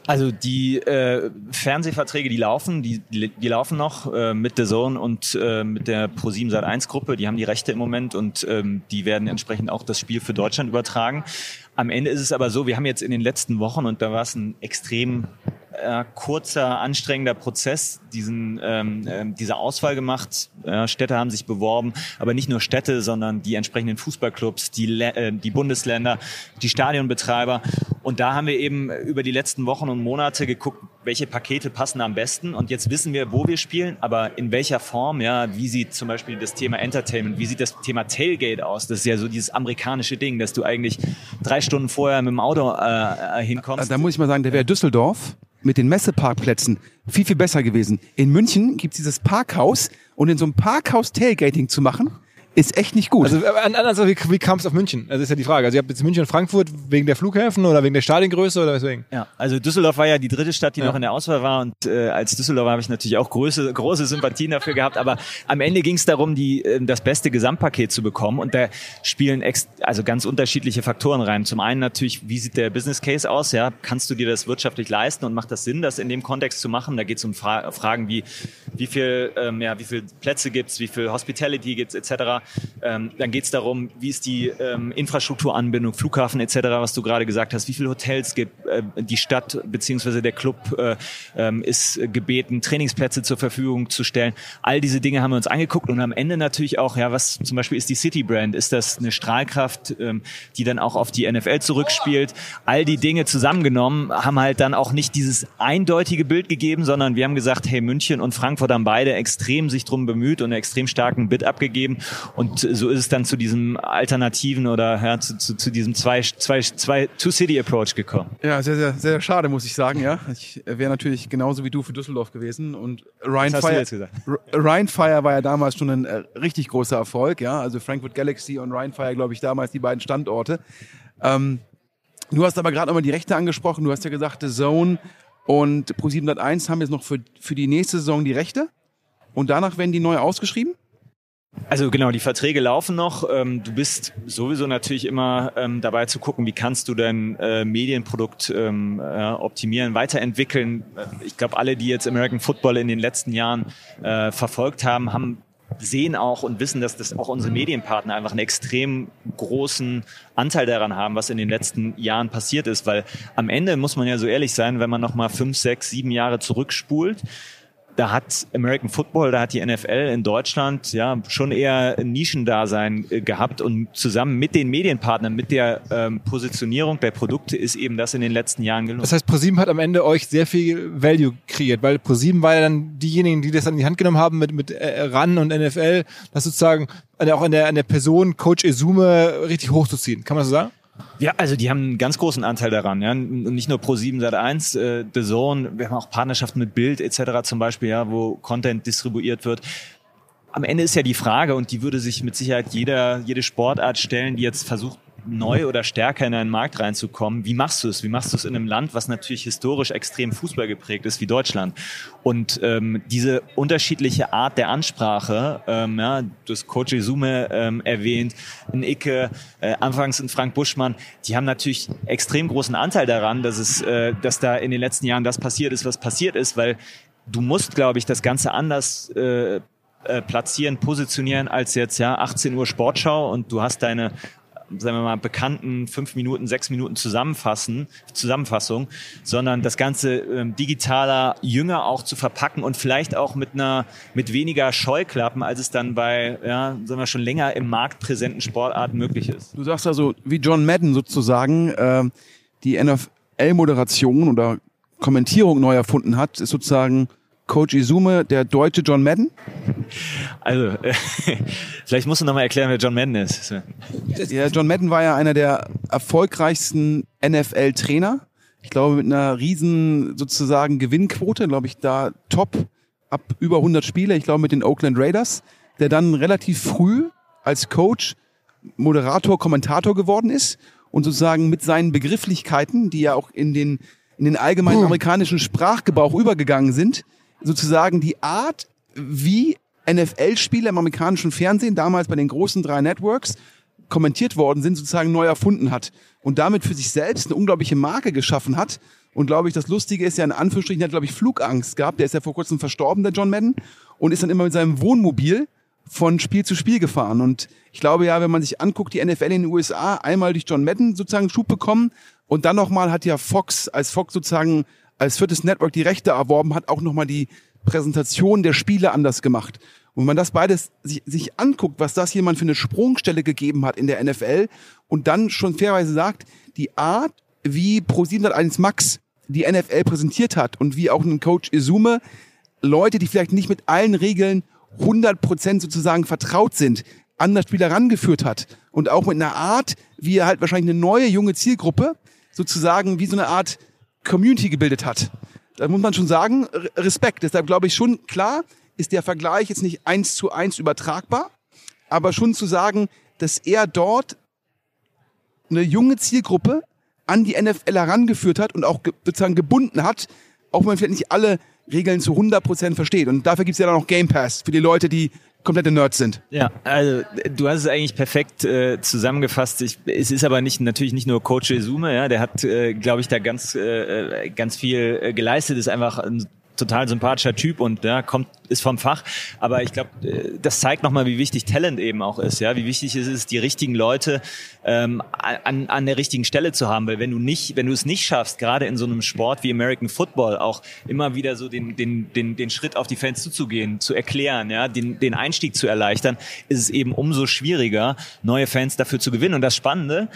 Speaker 2: Also die äh, Fernsehverträge, die laufen, die, die, laufen noch äh, mit The Zone und äh, mit der Pro7 Sat1 Gruppe. Die haben die Rechte im Moment und ähm, die werden entsprechend auch das Spiel für Deutschland übertragen. Am Ende ist es aber so, wir haben jetzt in den letzten Wochen und da war es ein extrem äh, kurzer, anstrengender Prozess, diesen, ähm, ähm, diese Auswahl gemacht. Äh, Städte haben sich beworben, aber nicht nur Städte, sondern die entsprechenden Fußballclubs, die, Lä- äh, die Bundesländer, die Stadionbetreiber. Und da haben wir eben über die letzten Wochen und Monate geguckt, welche Pakete passen am besten. Und jetzt wissen wir, wo wir spielen, aber in welcher Form, ja, wie sieht zum Beispiel das Thema Entertainment, wie sieht das Thema Tailgate aus? Das ist ja so dieses amerikanische Ding, dass du eigentlich drei Stunden vorher mit dem Auto äh, äh, hinkommst.
Speaker 3: Da muss ich mal sagen, der wäre Düsseldorf mit den Messeparkplätzen viel, viel besser gewesen. In München gibt's dieses Parkhaus und in so einem Parkhaus Tailgating zu machen, ist echt nicht gut.
Speaker 1: Also äh, an- anders, wie, wie kam es auf München? Also ist ja die Frage. Also ihr habt jetzt München und Frankfurt wegen der Flughäfen oder wegen der Stadiongröße oder weswegen?
Speaker 2: Ja, also Düsseldorf war ja die dritte Stadt, die
Speaker 1: Ja.
Speaker 2: noch in der Auswahl war und äh, als Düsseldorfer habe ich natürlich auch große, große Sympathien dafür gehabt, aber am Ende ging es darum, die, äh, das beste Gesamtpaket zu bekommen und da spielen ex also ganz unterschiedliche Faktoren rein. Zum einen natürlich, wie sieht der Business Case aus? Ja, kannst du dir das wirtschaftlich leisten und macht das Sinn, das in dem Kontext zu machen? Da geht es um Fra Fragen wie, wie viel, ähm, ja, wie viel Plätze gibt's, wie viel Hospitality gibt's etc. Ähm, dann geht es darum, wie ist die ähm, Infrastrukturanbindung, Flughafen etc., was du gerade gesagt hast, wie viele Hotels gibt äh, die Stadt beziehungsweise der Club äh, ähm, ist gebeten, Trainingsplätze zur Verfügung zu stellen. All diese Dinge haben wir uns angeguckt und am Ende natürlich auch, ja, was zum Beispiel ist die City Brand? Ist das eine Strahlkraft, ähm, die dann auch auf die NFL zurückspielt? All die Dinge zusammengenommen haben halt dann auch nicht dieses eindeutige Bild gegeben, sondern wir haben gesagt, hey, München und Frankfurt haben beide extrem sich drum bemüht und einen extrem starken Bid abgegeben Und so ist es dann zu diesem alternativen oder ja, zu, zu, zu diesem zwei, zwei, zwei Two-City-Approach gekommen.
Speaker 3: Ja, sehr, sehr, sehr schade, muss ich sagen, ja. Ich wäre natürlich genauso wie du für Düsseldorf gewesen und Ryan Fire, Ryan Fire war ja damals schon ein äh, richtig großer Erfolg, ja. Also Frankfurt Galaxy und Ryan Fire, glaube ich, damals die beiden Standorte. Ähm, du hast aber gerade nochmal die Rechte angesprochen. Du hast ja gesagt, The Zone und Pro701 haben jetzt noch für, für die nächste Saison die Rechte. Und danach werden die neu ausgeschrieben?
Speaker 2: Also genau, die Verträge laufen noch. Ähm, du bist sowieso natürlich immer ähm, dabei zu gucken, wie kannst du dein äh, Medienprodukt ähm, optimieren, weiterentwickeln. Ich glaube, alle, die jetzt American Football in den letzten Jahren äh, verfolgt haben, haben sehen auch und wissen, dass das auch unsere Medienpartner einfach einen extrem großen Anteil daran haben, was in den letzten Jahren passiert ist, weil am Ende muss man ja so ehrlich sein, wenn man noch mal fünf, sechs, sieben Jahre zurückspult, da hat American Football, da hat die NFL in Deutschland ja schon eher ein Nischendasein äh, gehabt und zusammen mit den Medienpartnern, mit der ähm, Positionierung der Produkte ist eben das in den letzten Jahren gelungen.
Speaker 1: Das heißt, ProSieben hat am Ende euch sehr viel Value kreiert, weil ProSieben war ja dann diejenigen, die das an die Hand genommen haben mit, mit äh, RAN und NFL, das sozusagen auch an der, an der Person Coach Esume richtig hochzuziehen. Kann man so sagen?
Speaker 2: Ja, also die haben einen ganz großen Anteil daran. Ja. Und nicht nur Pro7 Sat 1, äh, The Zone, wir haben auch Partnerschaften mit Bild etc. zum Beispiel, ja, wo Content distribuiert wird. Am Ende ist ja die Frage, und die würde sich mit Sicherheit jeder, jede Sportart stellen, die jetzt versucht, neu oder stärker in einen Markt reinzukommen. Wie machst du es? Wie machst du es in einem Land, was natürlich historisch extrem Fußball geprägt ist wie Deutschland? Und ähm, diese unterschiedliche Art der Ansprache, ähm, ja, du hast Coach Izume ähm, erwähnt, ein Icke, äh, anfangs ein Frank Buschmann, die haben natürlich extrem großen Anteil daran, dass es, äh, dass da in den letzten Jahren das passiert ist, was passiert ist, weil du musst, glaube ich, das Ganze anders äh, äh platzieren, positionieren als jetzt ja 18 Uhr Sportschau und du hast deine sagen wir mal, bekannten fünf Minuten, sechs Minuten zusammenfassen, Zusammenfassung, sondern das Ganze ähm, digitaler, jünger auch zu verpacken und vielleicht auch mit einer, mit weniger Scheuklappen, als es dann bei, ja, sagen wir schon länger im Markt präsenten Sportarten möglich ist.
Speaker 3: Du sagst also, wie John Madden sozusagen, äh, die NFL-Moderation oder Kommentierung neu erfunden hat, ist sozusagen Coach Izume, der deutsche John Madden?
Speaker 2: Also, äh, [laughs] vielleicht musst du nochmal erklären, wer John Madden ist.
Speaker 3: Ja, John Madden war ja einer der erfolgreichsten NFL-Trainer. Ich glaube, mit einer riesen sozusagen Gewinnquote, glaube ich, da top ab über 100 Spiele. Ich glaube, mit den Oakland Raiders, der dann relativ früh als Coach Moderator, Kommentator geworden ist und sozusagen mit seinen Begrifflichkeiten, die ja auch in den, in den allgemeinen amerikanischen Sprachgebrauch übergegangen sind, sozusagen die Art, wie NFL-Spiele im amerikanischen Fernsehen damals bei den großen drei Networks kommentiert worden sind, sozusagen neu erfunden hat und damit für sich selbst eine unglaubliche Marke geschaffen hat. Und glaube ich, das Lustige ist ja in Anführungsstrichen, hat glaube ich Flugangst gehabt. Der ist ja vor kurzem verstorben, der John Madden, und ist dann immer mit seinem Wohnmobil von Spiel zu Spiel gefahren. Und ich glaube ja, wenn man sich anguckt, die NFL in den USA einmal durch John Madden sozusagen Schub bekommen und dann nochmal hat ja Fox, als Fox sozusagen als viertes Network die Rechte erworben hat, auch nochmal die Präsentation der Spiele anders gemacht. Und wenn man das beides sich, sich anguckt, was das jemand für eine Sprungstelle gegeben hat in der NFL und dann schon fairweise sagt, die Art, wie Pro701 Max die NFL präsentiert hat und wie auch ein Coach Izume Leute, die vielleicht nicht mit allen Regeln 100% sozusagen vertraut sind, an das Spiel herangeführt hat und auch mit einer Art, wie er halt wahrscheinlich eine neue junge Zielgruppe sozusagen wie so eine Art Community gebildet hat. Da muss man schon sagen, Respekt. Deshalb glaube ich schon, klar ist der Vergleich jetzt nicht eins zu eins übertragbar, aber schon zu sagen, dass er dort eine junge Zielgruppe an die NFL herangeführt hat und auch sozusagen gebunden hat, auch wenn man vielleicht nicht alle Regeln zu 100% versteht. Und dafür gibt es ja dann noch Game Pass für die Leute, die komplette Nerds sind.
Speaker 2: Ja, also du hast es eigentlich perfekt äh, zusammengefasst. Ich, es ist aber nicht natürlich nicht nur Coach Esume, ja, der hat, äh, glaube ich, da ganz äh, ganz viel äh, geleistet. Ist einfach ein total sympathischer Typ und ja, kommt ist vom Fach. Aber ich glaube, äh, das zeigt nochmal, wie wichtig Talent eben auch ist, ja, wie wichtig es ist, die richtigen Leute ähm, an, an der richtigen Stelle zu haben. Weil wenn du nicht, wenn du es nicht schaffst, gerade in so einem Sport wie American Football auch immer wieder so den, den, den, den Schritt auf die Fans zuzugehen, zu erklären, ja, den, den Einstieg zu erleichtern, ist es eben umso schwieriger, neue Fans dafür zu gewinnen. Und das Spannende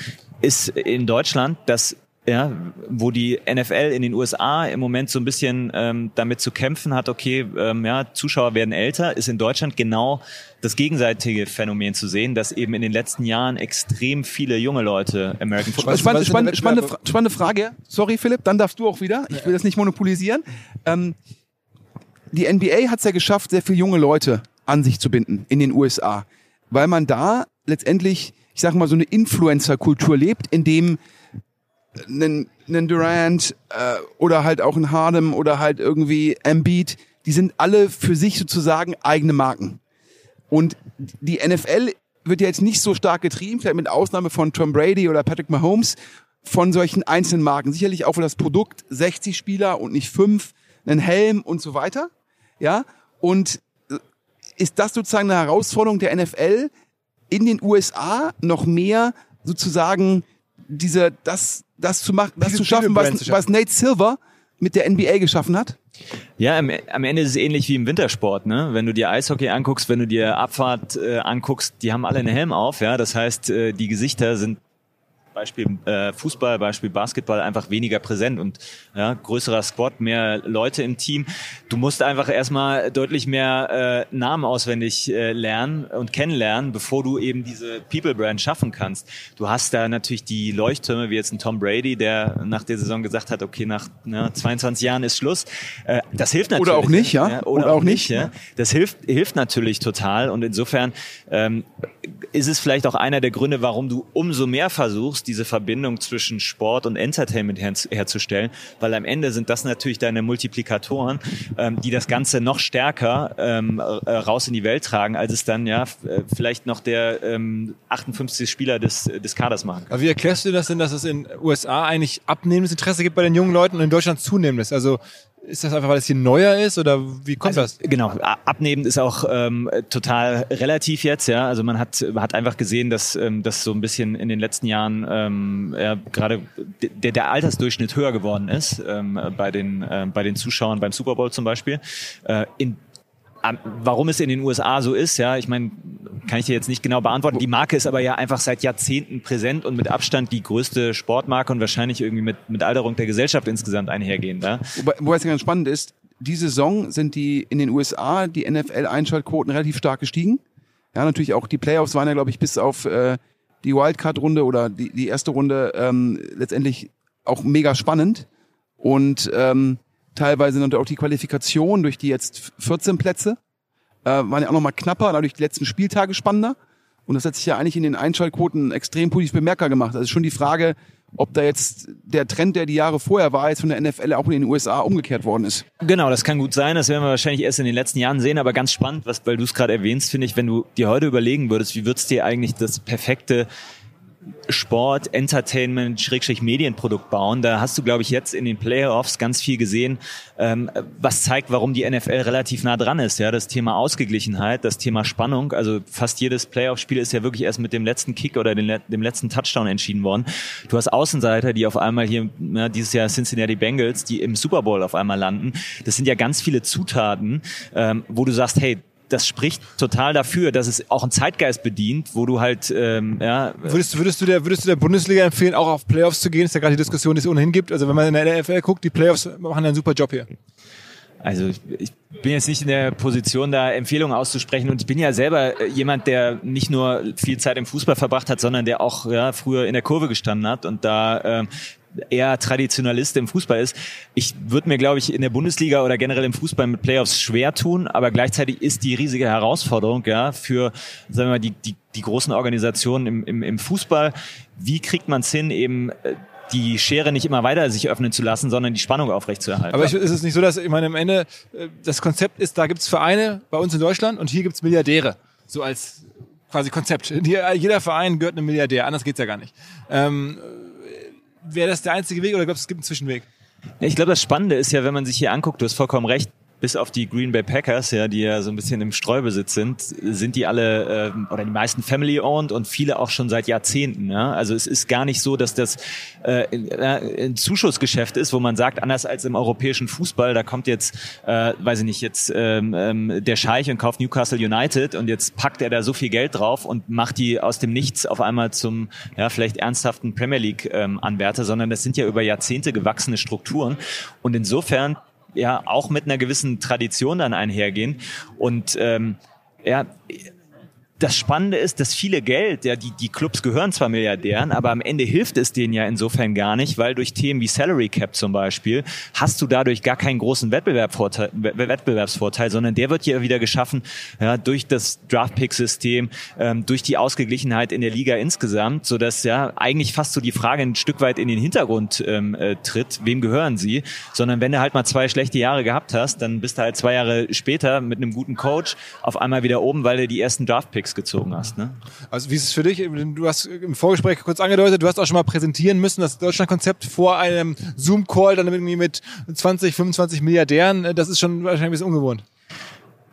Speaker 2: ist in Deutschland, dass ja, wo die NFL in den USA im Moment so ein bisschen ähm, damit zu kämpfen hat, okay, ähm, ja, Zuschauer werden älter, ist in Deutschland genau das gegenseitige Phänomen zu sehen, dass eben in den letzten Jahren extrem viele junge Leute American Football
Speaker 3: Spannende, spannende, spannende, spannende Frage. Sorry, Philipp, dann darfst du auch wieder. Ich will das nicht monopolisieren. Ähm, die NBA hat es ja geschafft, sehr viele junge Leute an sich zu binden in den USA, weil man da letztendlich, ich sag mal, so eine Influencer-Kultur lebt, in dem einen, einen Durant äh, oder halt auch ein Harden oder halt irgendwie Embiid, die sind alle für sich sozusagen eigene Marken. Und die NFL wird ja jetzt nicht so stark getrieben, vielleicht mit Ausnahme von Tom Brady oder Patrick Mahomes, von solchen einzelnen Marken. Sicherlich auch für das Produkt 60 Spieler und nicht fünf, einen Helm und so weiter. Ja, und ist das sozusagen eine Herausforderung der NFL in den USA noch mehr sozusagen diese, das, das zu machen, das
Speaker 1: Diese
Speaker 3: zu schaffen, was,
Speaker 1: zu schaffen.
Speaker 3: was Nate Silver mit der NBA geschaffen hat?
Speaker 2: Ja, am, am Ende ist es ähnlich wie im Wintersport, ne? Wenn du dir Eishockey anguckst, wenn du dir Abfahrt äh, anguckst, die haben alle einen Helm auf, ja. Das heißt, äh, die Gesichter sind Beispiel äh, Fußball, Beispiel Basketball einfach weniger präsent und ja, größerer Squad, mehr Leute im Team. Du musst einfach erstmal deutlich mehr äh, Namen auswendig äh, lernen und kennenlernen, bevor du eben diese People Brand schaffen kannst. Du hast da natürlich die Leuchttürme, wie jetzt ein Tom Brady, der nach der Saison gesagt hat, okay, nach ne, 22 Jahren ist Schluss. Äh, das hilft natürlich.
Speaker 3: Oder auch nicht, ja.
Speaker 2: oder, auch nicht. Ja. Das hilft, hilft natürlich total und insofern ähm, ist es vielleicht auch einer der Gründe, warum du umso mehr versuchst, diese Verbindung zwischen Sport und Entertainment her herzustellen, weil am Ende sind das natürlich deine Multiplikatoren, ähm, die das Ganze noch stärker ähm, äh, raus in die Welt tragen, als es dann ja äh, vielleicht noch der ähm, 58 Spieler des, des Kaders machen kann.
Speaker 1: Aber wie erklärst du das denn, dass es in den USA eigentlich abnehmendes Interesse gibt bei den jungen Leuten und in Deutschland zunehmendes? Also ist das einfach, weil es hier neuer ist oder wie kommt das?
Speaker 2: Genau, abnehmend ist auch ähm, total relativ jetzt, ja. Also man hat, hat einfach gesehen, dass ähm, das so ein bisschen in den letzten Jahren ähm, ja, gerade der, der Altersdurchschnitt höher geworden ist ähm, bei den äh, bei den Zuschauern beim Super Bowl zum Beispiel. Äh, in Warum es in den USA so ist, ja, ich meine, kann ich dir jetzt nicht genau beantworten. Die Marke ist aber ja einfach seit Jahrzehnten präsent und mit Abstand die größte Sportmarke und wahrscheinlich irgendwie mit, mit Alterung der Gesellschaft insgesamt einhergehend. Ja?
Speaker 3: Wobei, wobei es ganz spannend ist, die Saison sind die in den USA die NFL-Einschaltquoten relativ stark gestiegen. Ja, natürlich auch die Playoffs waren ja, glaube ich, bis auf äh, die Wildcard-Runde oder die, die erste Runde ähm, letztendlich auch mega spannend. Und ähm, teilweise natürlich auch die Qualifikation durch die jetzt 14 Plätze äh, waren ja auch nochmal knapper, dadurch die letzten Spieltage spannender. Und das hat sich ja eigentlich in den Einschaltquoten extrem positiv bemerkbar gemacht. Also schon die Frage, ob da jetzt der Trend, der die Jahre vorher war, jetzt von der NFL auch in den USA umgekehrt worden ist.
Speaker 2: Genau, das kann gut sein. Das werden wir wahrscheinlich erst in den letzten Jahren sehen. Aber ganz spannend, was, weil du es gerade erwähnst, finde ich, wenn du dir heute überlegen würdest, wie würdest dir eigentlich das perfekte Sport, Entertainment, Schrägstrich Medienprodukt bauen. Da hast du, glaube ich, jetzt in den Playoffs ganz viel gesehen, ähm, was zeigt, warum die NFL relativ nah dran ist. Ja, das Thema Ausgeglichenheit, das Thema Spannung. Also fast jedes Playoff-Spiel ist ja wirklich erst mit dem letzten Kick oder den, dem letzten Touchdown entschieden worden. Du hast Außenseiter, die auf einmal hier, ja, dieses Jahr Cincinnati Bengals, die im Super Bowl auf einmal landen. Das sind ja ganz viele Zutaten, ähm, wo du sagst, hey, das spricht total dafür, dass es auch einen Zeitgeist bedient, wo du halt ähm, ja,
Speaker 1: Würdest, würdest, du der, würdest du der Bundesliga empfehlen, auch auf Playoffs zu gehen? ist ja gerade die Diskussion, die es ohnehin gibt. Also wenn man in der NFL guckt, die Playoffs machen einen super Job hier.
Speaker 2: Also ich, ich bin jetzt nicht in der Position, da Empfehlungen auszusprechen und ich bin ja selber äh, jemand, der nicht nur viel Zeit im Fußball verbracht hat, sondern der auch ja, früher in der Kurve gestanden hat und da ähm, eher Traditionalist im Fußball ist. Ich würde mir, glaube ich, in der Bundesliga oder generell im Fußball mit Playoffs schwer tun, aber gleichzeitig ist die riesige Herausforderung ja für, sagen wir mal, die, die, die großen Organisationen im, im, im Fußball. Wie kriegt man es hin, eben äh, die Schere nicht immer weiter sich öffnen zu lassen, sondern die Spannung aufrechtzuerhalten?
Speaker 1: Aber ist es nicht so, dass, ich meine, am Ende, äh, das Konzept ist, da gibt's Vereine bei uns in Deutschland und hier gibt's Milliardäre. So als quasi Konzept. Jeder Verein gehört einem Milliardär, anders geht's ja gar nicht. Ähm, Wäre das der einzige Weg oder glaubst du, es gibt einen Zwischenweg?
Speaker 2: Ich glaube, das Spannende ist ja, wenn man sich hier anguckt, du hast vollkommen recht, bis auf die Green Bay Packers, ja, die ja so ein bisschen im Streubesitz sind, sind die alle äh, oder die meisten family-owned und viele auch schon seit Jahrzehnten. Ja? Also es ist gar nicht so, dass das äh, ein Zuschussgeschäft ist, wo man sagt, anders als im europäischen Fußball, da kommt jetzt, äh, weiß ich nicht, jetzt ähm, ähm, der Scheich und kauft Newcastle United und jetzt packt er da so viel Geld drauf und macht die aus dem Nichts auf einmal zum ja vielleicht ernsthaften Premier League ähm, Anwärter, sondern das sind ja über Jahrzehnte gewachsene Strukturen und insofern ja auch mit einer gewissen Tradition dann einhergehen. Und ähm, ja, das Spannende ist, dass viele Geld, ja, die, die Clubs gehören zwar Milliardären, aber am Ende hilft es denen ja insofern gar nicht, weil durch Themen wie Salary Cap zum Beispiel hast du dadurch gar keinen großen Wettbewerbsvorteil, Wettbewerbsvorteil sondern der wird ja wieder geschaffen ja, durch das Draft-Pick-System, ähm, durch die Ausgeglichenheit in der Liga insgesamt, so dass ja eigentlich fast so die Frage ein Stück weit in den Hintergrund ähm, äh, tritt, wem gehören sie, sondern wenn du halt mal zwei schlechte Jahre gehabt hast, dann bist du halt zwei Jahre später mit einem guten Coach auf einmal wieder oben, weil du die ersten Draft-Picks Picks gezogen hast. Ne?
Speaker 1: Also wie ist es für dich? Du hast im Vorgespräch kurz angedeutet, du hast auch schon mal präsentieren müssen, das Deutschland-Konzept vor einem Zoom-Call dann irgendwie mit 20, 25 Milliardären. Das ist schon wahrscheinlich ein bisschen ungewohnt.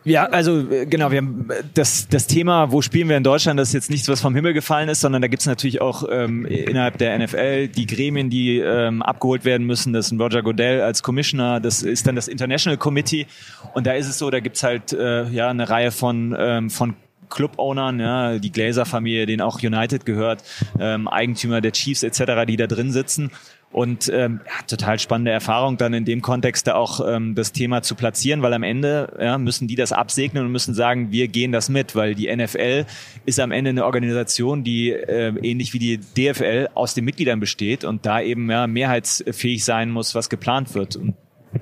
Speaker 2: Ja, also genau, wir haben das, das Thema, wo spielen wir in Deutschland, das ist jetzt nichts, was vom Himmel gefallen ist, sondern da gibt's natürlich auch ähm, innerhalb der NFL die Gremien, die ähm, abgeholt werden müssen. Das ist ein Roger Goodell als Commissioner, das ist dann das International Committee und da ist es so, da gibt's halt äh, ja eine Reihe von, ähm, von Club-Ownern, ja, die Glazer-Familie, denen auch United gehört, ähm, Eigentümer der Chiefs etc., die da drin sitzen. Und ähm, ja, total spannende Erfahrung, dann in dem Kontext da auch ähm, das Thema zu platzieren, weil am Ende ja, müssen die das absegnen und müssen sagen, wir gehen das mit, weil die NFL ist am Ende eine Organisation, die äh, ähnlich wie die DFL aus den Mitgliedern besteht und da eben ja, mehrheitsfähig sein muss, was geplant wird. Und,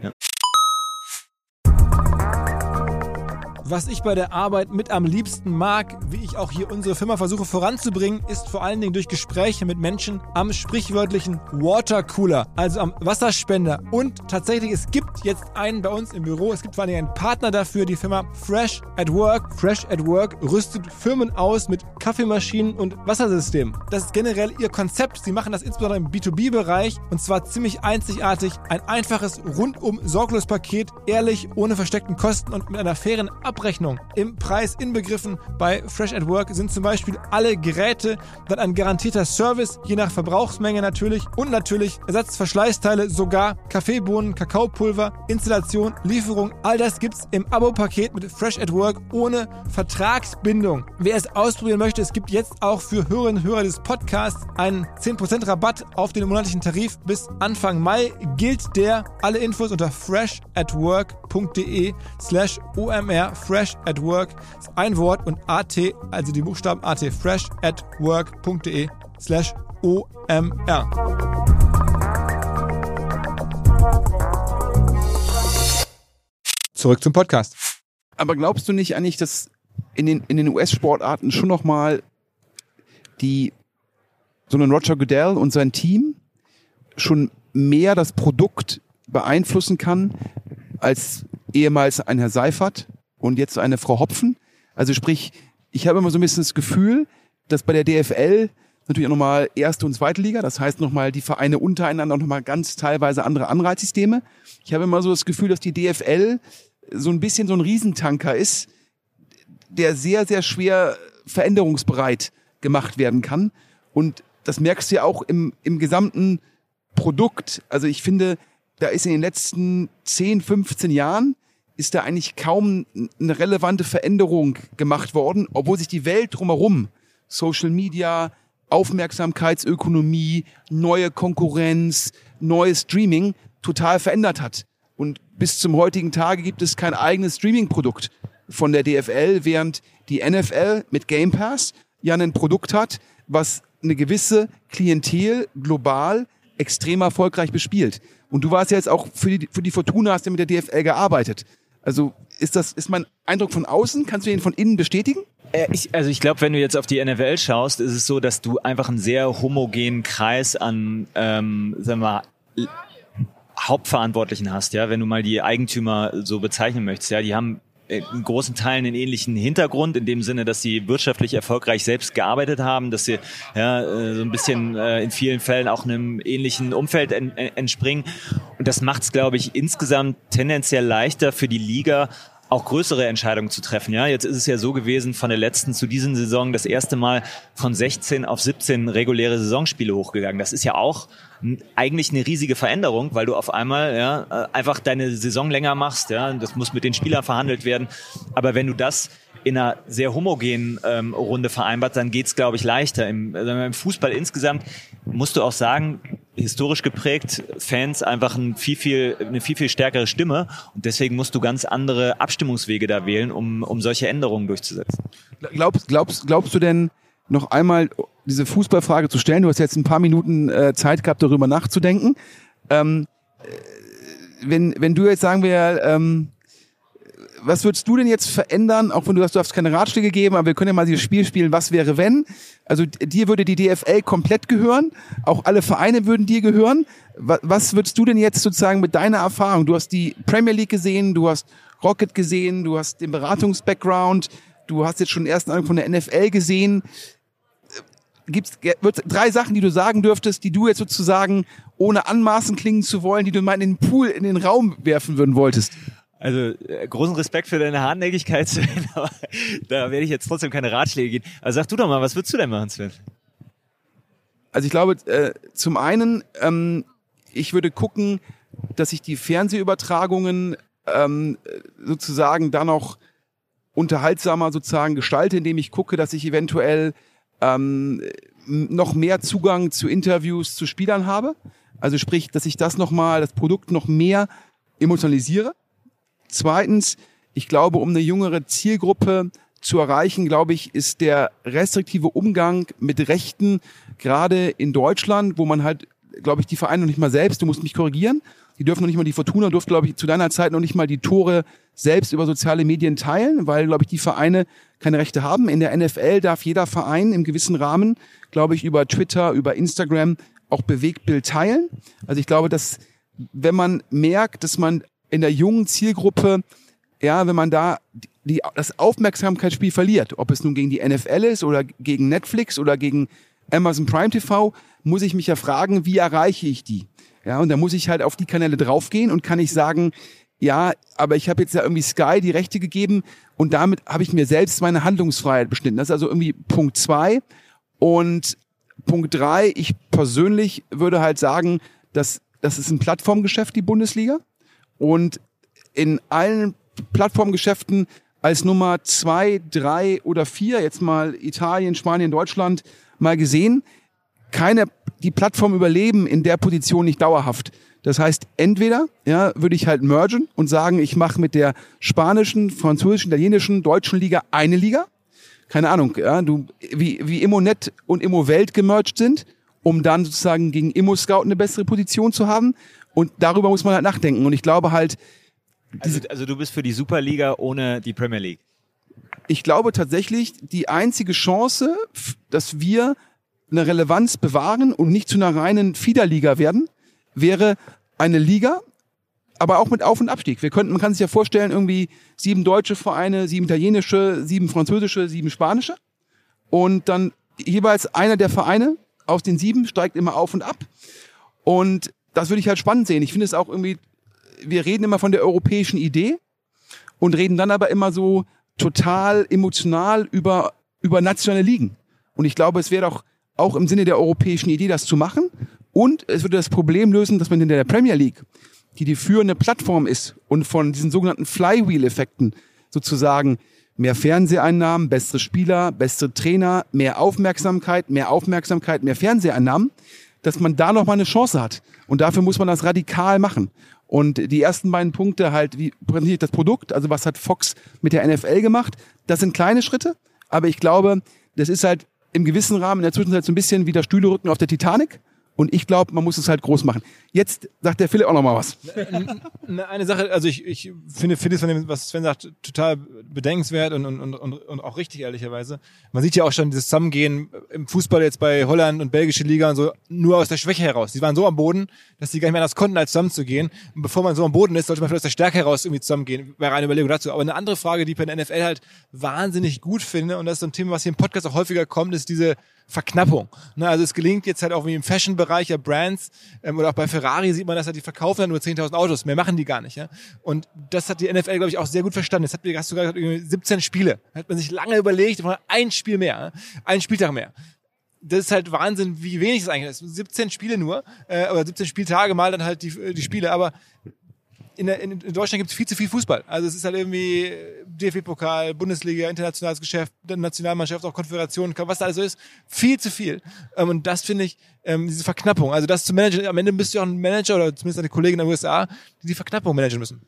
Speaker 2: ja.
Speaker 1: Was ich bei der Arbeit mit am liebsten mag, wie ich auch hier unsere Firma versuche voranzubringen, ist vor allen Dingen durch Gespräche mit Menschen am sprichwörtlichen Watercooler, also am Wasserspender. Und tatsächlich, es gibt jetzt einen bei uns im Büro. Es gibt vor allen Dingen einen Partner dafür, die Firma Fresh at Work. Fresh at Work rüstet Firmen aus mit Kaffeemaschinen und Wassersystemen. Das ist generell ihr Konzept. Sie machen das insbesondere im B2B-Bereich und zwar ziemlich einzigartig. Ein einfaches rundum sorglos Paket, ehrlich, ohne versteckten Kosten und mit einer fairen Ab Abrechnung im Preis inbegriffen. Bei Fresh at Work sind zum Beispiel alle Geräte, dann ein garantierter Service, je nach Verbrauchsmenge natürlich und natürlich Ersatzverschleißteile, sogar Kaffeebohnen, Kakaopulver, Installation, Lieferung. All das gibt's im Abo-Paket mit Fresh at Work ohne Vertragsbindung. Wer es ausprobieren möchte, es gibt jetzt auch für Hörerinnen und Hörer des Podcasts einen 10% Rabatt auf den monatlichen Tarif bis Anfang Mai gilt der. Alle Infos unter freshatwork.de slash omr fresh at work ist ein Wort und at, also die Buchstaben at, fresh at work.de slash omr. Zurück zum Podcast.
Speaker 3: Aber glaubst du nicht eigentlich, dass in den, in den US-Sportarten schon nochmal die, so ein Roger Goodell und sein Team schon mehr das Produkt beeinflussen kann als ehemals ein Herr Seifert und jetzt eine Frau Hopfen. Also sprich, ich habe immer so ein bisschen das Gefühl, dass bei der DFL natürlich auch nochmal erste und zweite Liga, das heißt nochmal die Vereine untereinander nochmal ganz teilweise andere Anreizsysteme. Ich habe immer so das Gefühl, dass die DFL so ein bisschen so ein Riesentanker ist, der sehr, sehr schwer veränderungsbereit gemacht werden kann. Und das merkst du ja auch im, im gesamten Produkt. Also ich finde, da ist in den letzten 10, 15 Jahren ist da eigentlich kaum eine relevante Veränderung gemacht worden, obwohl sich die Welt drumherum, Social Media, Aufmerksamkeitsökonomie, neue Konkurrenz, neues Streaming total verändert hat. Und bis zum heutigen Tage gibt es kein eigenes Streaming-Produkt von der DFL, während die NFL mit Game Pass ja ein Produkt hat, was eine gewisse Klientel global extrem erfolgreich bespielt. Und du warst ja jetzt auch für die, für die Fortuna, hast ja mit der DFL gearbeitet. Also ist das, ist mein Eindruck von außen? Kannst du den von innen bestätigen?
Speaker 2: Äh, ich, also ich glaube, wenn du jetzt auf die NFL schaust, ist es so, dass du einfach einen sehr homogenen Kreis an, ähm, sagen wir mal, Hauptverantwortlichen hast, ja, wenn du mal die Eigentümer so bezeichnen möchtest, ja, die haben in großen Teilen einen ähnlichen Hintergrund, in dem Sinne, dass sie wirtschaftlich erfolgreich selbst gearbeitet haben, dass sie ja, äh, so ein bisschen äh, in vielen Fällen auch einem ähnlichen Umfeld en, entspringen. Und das macht es, glaube ich, insgesamt tendenziell leichter für die Liga, auch größere Entscheidungen zu treffen. Ja, jetzt ist es ja so gewesen, von der letzten zu diesen Saison das erste Mal von 16 auf 17 reguläre Saisonspiele hochgegangen. Das ist ja auch eigentlich eine riesige Veränderung, weil du auf einmal ja, äh, einfach deine Saison länger machst. Ja, das muss mit den Spielern verhandelt werden. Aber wenn du das in einer sehr homogenen ähm, Runde vereinbart, dann geht's, glaube ich, leichter. Im, also Im Fußball insgesamt musst du auch sagen, historisch geprägt, Fans einfach ein viel, viel, eine viel, viel stärkere Stimme und deswegen musst du ganz andere Abstimmungswege da wählen, um, um solche Änderungen durchzusetzen.
Speaker 3: Glaubst, glaubst, glaubst du denn, noch einmal diese Fußballfrage zu stellen? Du hast jetzt ein paar Minuten äh, Zeit gehabt, darüber nachzudenken. Ähm, äh, wenn, wenn du jetzt sagen wir, ähm, was würdest du denn jetzt verändern, auch wenn du sagst, du darfst keine Ratschläge geben, aber wir können ja mal dieses Spiel spielen, was wäre wenn? Also dir würde die DFL komplett gehören, auch alle Vereine würden dir gehören. Was würdest du denn jetzt sozusagen mit deiner Erfahrung? Du hast die Premier League gesehen, du hast Rocket gesehen, du hast den Beratungs-Background, du hast jetzt schon den ersten Eindruck von der NFL gesehen. Gibt's drei Sachen, die du sagen dürftest, die du jetzt sozusagen ohne anmaßen klingen zu wollen, die du mal in den Pool, in den Raum werfen würden wolltest?
Speaker 2: Also äh, großen Respekt für deine Hartnäckigkeit, [laughs] Sven, aber da werde ich jetzt trotzdem keine Ratschläge geben. Also sag du doch mal, was würdest du denn machen, Sven?
Speaker 3: Also ich glaube, äh, zum einen, ähm, ich würde gucken, dass ich die Fernsehübertragungen ähm, sozusagen dann noch unterhaltsamer sozusagen gestalte, indem ich gucke, dass ich eventuell ähm, noch mehr Zugang zu Interviews zu Spielern habe. Also sprich, dass ich das nochmal, das Produkt noch mehr emotionalisiere. Zweitens, ich glaube, um eine jüngere Zielgruppe zu erreichen, glaube ich, ist der restriktive Umgang mit Rechten, gerade in Deutschland, wo man halt, glaube ich, die Vereine noch nicht mal selbst, du musst mich korrigieren, die dürfen noch nicht mal die Fortuna, durfte, glaube ich, zu deiner Zeit noch nicht mal die Tore selbst über soziale Medien teilen, weil, glaube ich, die Vereine keine Rechte haben. In der NFL darf jeder Verein im gewissen Rahmen, glaube ich, über Twitter, über Instagram auch Bewegtbild teilen. Also ich glaube, dass wenn man merkt, dass man in der jungen Zielgruppe, ja, wenn man da die, das Aufmerksamkeitsspiel verliert, ob es nun gegen die NFL ist oder gegen Netflix oder gegen Amazon Prime TV, muss ich mich ja fragen, wie erreiche ich die? Ja, und da muss ich halt auf die Kanäle draufgehen und kann ich sagen, ja, aber ich habe jetzt ja irgendwie Sky die Rechte gegeben und damit habe ich mir selbst meine Handlungsfreiheit beschnitten. Das ist also irgendwie Punkt zwei. Und Punkt drei, ich persönlich würde halt sagen, dass das ist ein Plattformgeschäft, die Bundesliga und in allen Plattformgeschäften als Nummer zwei, drei oder vier, jetzt mal Italien, Spanien, Deutschland, mal gesehen, keine, die Plattform überleben in der Position nicht dauerhaft. Das heißt, entweder ja, würde ich halt mergen und sagen, ich mache mit der spanischen, französischen, italienischen, deutschen Liga eine Liga. Keine Ahnung, ja, du, wie, wie Immonet und Immowelt gemerged sind, um dann sozusagen gegen Immo-Scout eine bessere Position zu haben. Und darüber muss man halt nachdenken. Und ich glaube halt.
Speaker 2: Also, also du bist für die Superliga ohne die Premier League.
Speaker 3: Ich glaube tatsächlich, die einzige Chance, dass wir eine Relevanz bewahren und nicht zu einer reinen Fiederliga werden, wäre eine Liga, aber auch mit Auf- und Abstieg. Wir könnten, man kann sich ja vorstellen, irgendwie sieben deutsche Vereine, sieben italienische, sieben französische, sieben spanische. Und dann jeweils einer der Vereine aus den sieben steigt immer auf und ab. Und das würde ich halt spannend sehen. Ich finde es auch irgendwie, wir reden immer von der europäischen Idee und reden dann aber immer so total emotional über, über nationale Ligen. Und ich glaube, es wäre doch auch im Sinne der europäischen Idee, das zu machen. Und es würde das Problem lösen, dass man in der Premier League, die die führende Plattform ist und von diesen sogenannten Flywheel-Effekten sozusagen mehr Fernseheinnahmen, bessere Spieler, bessere Trainer, mehr Aufmerksamkeit, mehr Aufmerksamkeit, mehr Fernseheinnahmen, dass man da noch mal eine Chance hat. Und dafür muss man das radikal machen. Und die ersten beiden Punkte halt, wie präsentiert das Produkt, also was hat Fox mit der NFL gemacht, das sind kleine Schritte, aber ich glaube, das ist halt im gewissen Rahmen in der Zwischenzeit so ein bisschen wie der Stühlerücken auf der Titanic. Und ich glaube, man muss es halt groß machen. Jetzt sagt der Philipp auch noch mal was.
Speaker 1: Ne, Eine Sache, also ich, ich finde, finde es von dem, was Sven sagt, total bedenkenswert und, und, und, und und auch richtig, ehrlicherweise. Man sieht ja auch schon dieses Zusammengehen im Fußball jetzt bei Holland und belgische Liga und so, nur aus der Schwäche heraus. Die waren so am Boden, dass die gar nicht mehr anders konnten, als zusammenzugehen. Und bevor man so am Boden ist, sollte man vielleicht aus der Stärke heraus irgendwie zusammengehen. Wäre eine Überlegung dazu. Aber eine andere Frage, die ich bei der NFL halt wahnsinnig gut finde, und das ist so ein Thema, was hier im Podcast auch häufiger kommt, ist diese Verknappung. Ne, also es gelingt jetzt halt auch wie im Fashion-Bereich ja Brands ähm, oder auch bei Ferrari sieht man, dass halt die verkaufen dann nur 10.000 Autos, mehr machen die gar nicht. Ja? Und das hat die NFL, glaube ich, auch sehr gut verstanden. Jetzt hat, hast du gerade gesagt, 17 Spiele. Hat man sich lange überlegt, ein Spiel mehr, ein Spieltag mehr das ist halt Wahnsinn, wie wenig es eigentlich ist. 17 Spiele nur, äh, oder 17 Spieltage mal dann halt die, die Spiele, aber in, der, in Deutschland gibt es viel zu viel Fußball. Also es ist halt irgendwie DFB-Pokal, Bundesliga, internationales Geschäft, Nationalmannschaft, auch Konföderation, was da alles so ist. Viel zu viel. Ähm, und das finde ich, ähm, diese Verknappung. Also das zu managen, am Ende bist du auch ein Manager oder zumindest eine Kollegin in den USA, die die Verknappung managen müssen.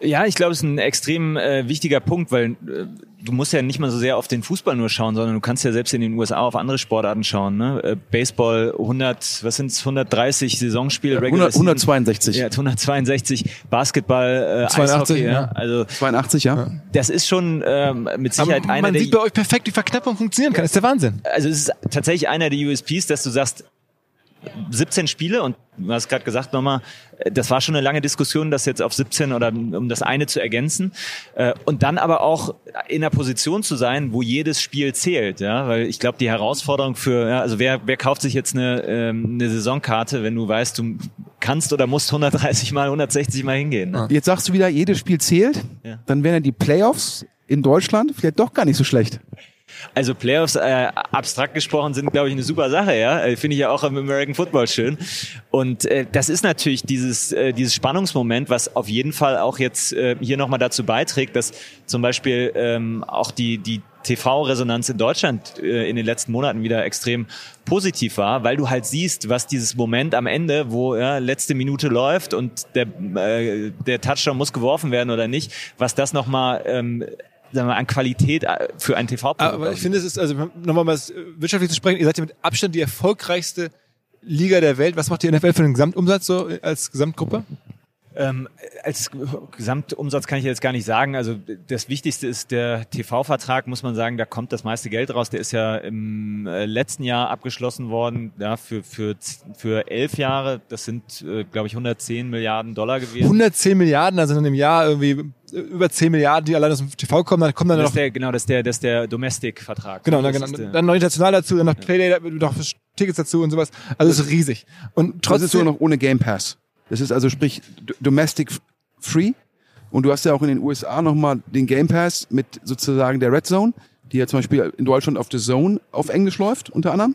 Speaker 2: Ja, ich glaube, es ist ein extrem äh, wichtiger Punkt, weil äh, du musst ja nicht mal so sehr auf den Fußball nur schauen, sondern du kannst ja selbst in den USA auf andere Sportarten schauen. Ne? Äh, Baseball 100, was sind's 130 Saisonspiele,
Speaker 3: 100, 162.
Speaker 2: Ja, 162. Basketball, äh,
Speaker 3: 82,
Speaker 2: Eishockey,
Speaker 3: ja.
Speaker 2: ja. Also
Speaker 3: 82, ja.
Speaker 2: das ist schon ähm, mit Sicherheit
Speaker 1: Aber
Speaker 2: einer
Speaker 1: man
Speaker 2: der
Speaker 1: sieht bei euch perfekt, wie Verknappung funktionieren kann. Das ist der Wahnsinn.
Speaker 2: also es ist tatsächlich einer der USPs, dass du sagst, 17 Spiele und du hast gerade gesagt nochmal, äh, das war schon eine lange Diskussion, das jetzt auf 17 oder um das eine zu ergänzen. Äh, Und dann aber auch in der Position zu sein, wo jedes Spiel zählt, ja, weil ich glaube, die Herausforderung für, ja, also wer, wer kauft sich jetzt eine, ähm, eine Saisonkarte, wenn du weißt, du kannst oder musst 130 mal, 160 mal hingehen. Ne?
Speaker 3: Jetzt sagst du wieder, jedes Spiel zählt.
Speaker 2: Ja.
Speaker 3: Dann wären ja die Playoffs in Deutschland vielleicht doch gar nicht so schlecht.
Speaker 2: Also Playoffs, äh, abstrakt gesprochen, sind, glaube ich, eine super Sache, ja. Äh, Finde ich ja auch im American Football schön. Und äh, das ist natürlich dieses, äh, dieses Spannungsmoment, was auf jeden Fall auch jetzt äh, hier nochmal dazu beiträgt, dass zum Beispiel ähm, auch die, die TV-Resonanz in Deutschland äh, in den letzten Monaten wieder extrem positiv war, weil du halt siehst, was dieses Moment am Ende, wo ja, letzte Minute läuft und der, äh, der Touchdown muss geworfen werden oder nicht, was das nochmal ähm, sagen wir, an Qualität äh, für ein tv
Speaker 1: Aber ich finde, es ist, also nochmal mal äh, wirtschaftlich zu sprechen, ihr seid ja mit Abstand die erfolgreichste Liga der Welt. Was macht die NFL für den Gesamtumsatz so äh, als Gesamtgruppe?
Speaker 2: Ähm, als Gesamtumsatz kann ich jetzt gar nicht sagen. Also das Wichtigste ist der TV-Vertrag, muss man sagen, da kommt das meiste Geld raus. Der ist ja im äh, letzten Jahr abgeschlossen worden, ja, für, für, für elf Jahre. Das sind, äh, glaube ich, 110 Milliarden Dollar gewesen.
Speaker 1: 110 Milliarden, also in einem Jahr irgendwie über 10 Milliarden, die allein aus dem TV kommen, dann kommen dann
Speaker 2: Das
Speaker 1: noch
Speaker 2: ist der, genau, das ist der, das ist der Domestic-Vertrag.
Speaker 1: Genau, dann, dann,
Speaker 2: der-
Speaker 1: dann noch international dazu, dann noch Playday, noch Tickets dazu und sowas. Also es ist riesig. Und
Speaker 3: Das ist
Speaker 1: trotzdem,
Speaker 3: noch ohne Game Pass. Das ist also sprich Domestic Free. Und du hast ja auch in den USA nochmal den Game Pass mit sozusagen der Red Zone, die ja zum Beispiel in Deutschland auf The Zone auf Englisch läuft, unter anderem.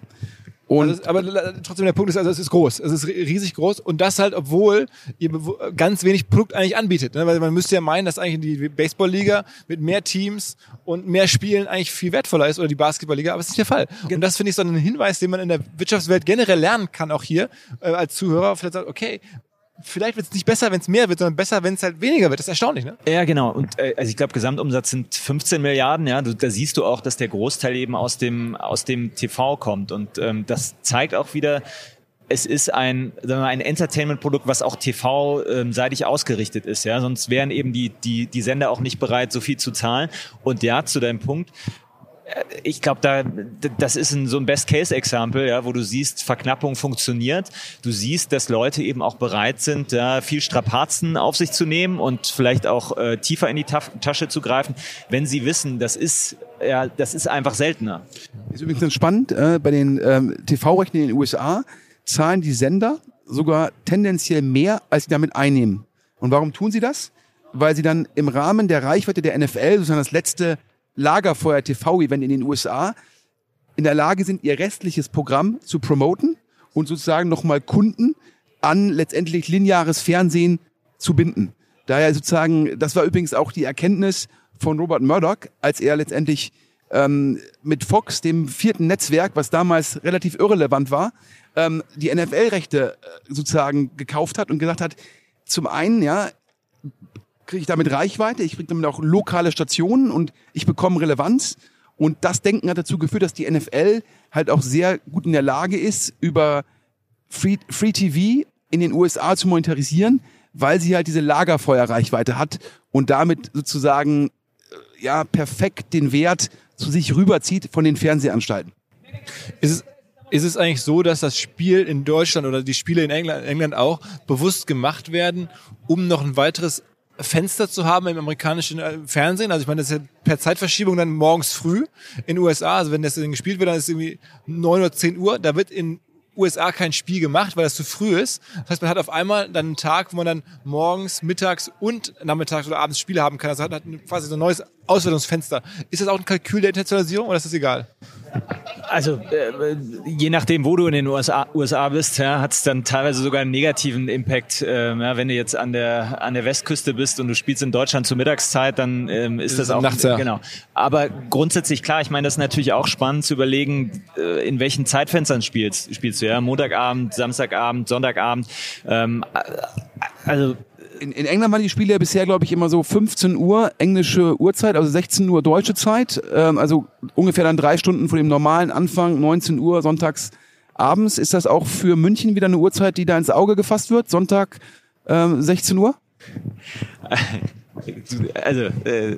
Speaker 3: Und
Speaker 1: also, aber trotzdem der Punkt ist, also es ist groß. Es ist ri- riesig groß und das halt, obwohl ihr ganz wenig Produkt eigentlich anbietet. Ne? Weil man müsste ja meinen, dass eigentlich die Baseballliga mit mehr Teams und mehr Spielen eigentlich viel wertvoller ist oder die Basketballliga, aber es ist nicht der Fall. Und das finde ich so ein Hinweis, den man in der Wirtschaftswelt generell lernen kann, auch hier äh, als Zuhörer. Vielleicht sagt, okay, vielleicht wird es nicht besser, wenn es mehr wird, sondern besser, wenn es halt weniger wird. Das ist erstaunlich, ne?
Speaker 2: Ja, genau. Und äh, also ich glaube, Gesamtumsatz sind 15 Milliarden. Ja, du, da siehst du auch, dass der Großteil eben aus dem aus dem TV kommt. Und ähm, das zeigt auch wieder, es ist ein, sagen wir mal, ein Entertainment-Produkt, was auch TV-seitig ausgerichtet ist. Ja, sonst wären eben die die die Sender auch nicht bereit, so viel zu zahlen. Und ja, zu deinem Punkt. Ich glaube, da das ist ein, so ein Best-Case-Example, ja, wo du siehst, Verknappung funktioniert. Du siehst, dass Leute eben auch bereit sind, ja, viel Strapazen auf sich zu nehmen und vielleicht auch äh, tiefer in die Taf Tasche zu greifen, wenn sie wissen, das ist ja, das ist einfach seltener.
Speaker 3: ist übrigens ganz spannend, äh, bei den ähm, TV-Rechten in den USA zahlen die Sender sogar tendenziell mehr, als sie damit einnehmen. Und warum tun sie das? Weil sie dann im Rahmen der Reichweite der NFL, sozusagen das letzte Lagerfeuer TV-Event in den USA, in der Lage sind, ihr restliches Programm zu promoten und sozusagen nochmal Kunden an letztendlich lineares Fernsehen zu binden. Daher sozusagen, das war übrigens auch die Erkenntnis von Robert Murdoch, als er letztendlich ähm, mit Fox, dem vierten Netzwerk, was damals relativ irrelevant war, ähm, die NFL-Rechte äh, sozusagen gekauft hat und gesagt hat, zum einen, ja, kriege ich damit Reichweite, ich kriege damit auch lokale Stationen und ich bekomme Relevanz. Und das Denken hat dazu geführt, dass die NFL halt auch sehr gut in der Lage ist, über Free, Free TV in den USA zu monetarisieren, weil sie halt diese Lagerfeuerreichweite hat und damit sozusagen äh, ja perfekt den Wert zu sich rüberzieht von den Fernsehanstalten.
Speaker 1: Ist es, ist es eigentlich so, dass das Spiel in Deutschland oder die Spiele in England, England auch bewusst gemacht werden, um noch ein weiteres Fenster zu haben im amerikanischen äh, Fernsehen. Also ich meine, das ist ja per Zeitverschiebung dann morgens früh in den USA. Also wenn das dann gespielt wird, dann ist es irgendwie neun oder zehn Uhr. Da wird in USA kein Spiel gemacht, weil das zu früh ist. Das heißt, man hat auf einmal dann einen Tag, wo man dann morgens, mittags und nachmittags oder abends Spiele haben kann. Also hat quasi so ein neues Auswertungsfenster. Ist das auch ein Kalkül der Internationalisierung oder ist das egal?
Speaker 2: Also äh, je nachdem, wo du in den USA, USA bist, ja, hat es dann teilweise sogar einen negativen Impact. Ähm, ja, wenn du jetzt an der an der Westküste bist und du spielst in Deutschland zur Mittagszeit, dann ähm, ist das, auch
Speaker 1: nachts, ja.
Speaker 2: genau. Aber grundsätzlich klar, ich meine, das ist natürlich auch spannend zu überlegen, äh, in welchen Zeitfenstern spielst spielst du ja Montagabend, Samstagabend, Sonntagabend. Ähm, also
Speaker 3: in, in England waren die Spiele ja bisher, glaube ich, immer so 15 Uhr englische Uhrzeit, also 16 Uhr deutsche Zeit. Ähm, also ungefähr dann drei Stunden vor dem normalen Anfang, 19 Uhr sonntags abends. Ist das auch für München wieder eine Uhrzeit, die da ins Auge gefasst wird? Sonntag ähm, 16 Uhr? [laughs]
Speaker 2: also äh,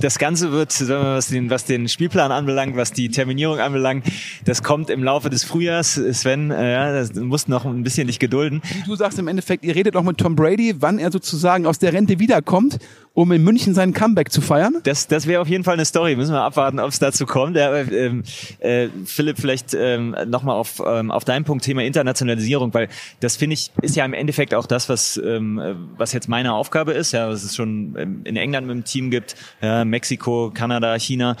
Speaker 2: das Ganze wird, was den, was den Spielplan anbelangt, was die Terminierung anbelangt, das kommt im Laufe des Frühjahrs. Sven, äh, das musst noch ein bisschen dich gedulden.
Speaker 3: Du sagst im Endeffekt, ihr redet noch mit Tom Brady, wann er sozusagen aus der Rente wiederkommt um in München seinen Comeback zu feiern?
Speaker 2: Das, das wäre auf jeden Fall eine Story. Müssen wir abwarten, ob es dazu kommt. Ja, ähm, äh, Philipp, vielleicht ähm, nochmal auf, ähm, auf dein Punkt Thema Internationalisierung, weil das finde ich ist ja im Endeffekt auch das, was, ähm, was jetzt meine Aufgabe ist, ja, was es schon ähm, in England mit dem Team gibt, ja, Mexiko, Kanada, China.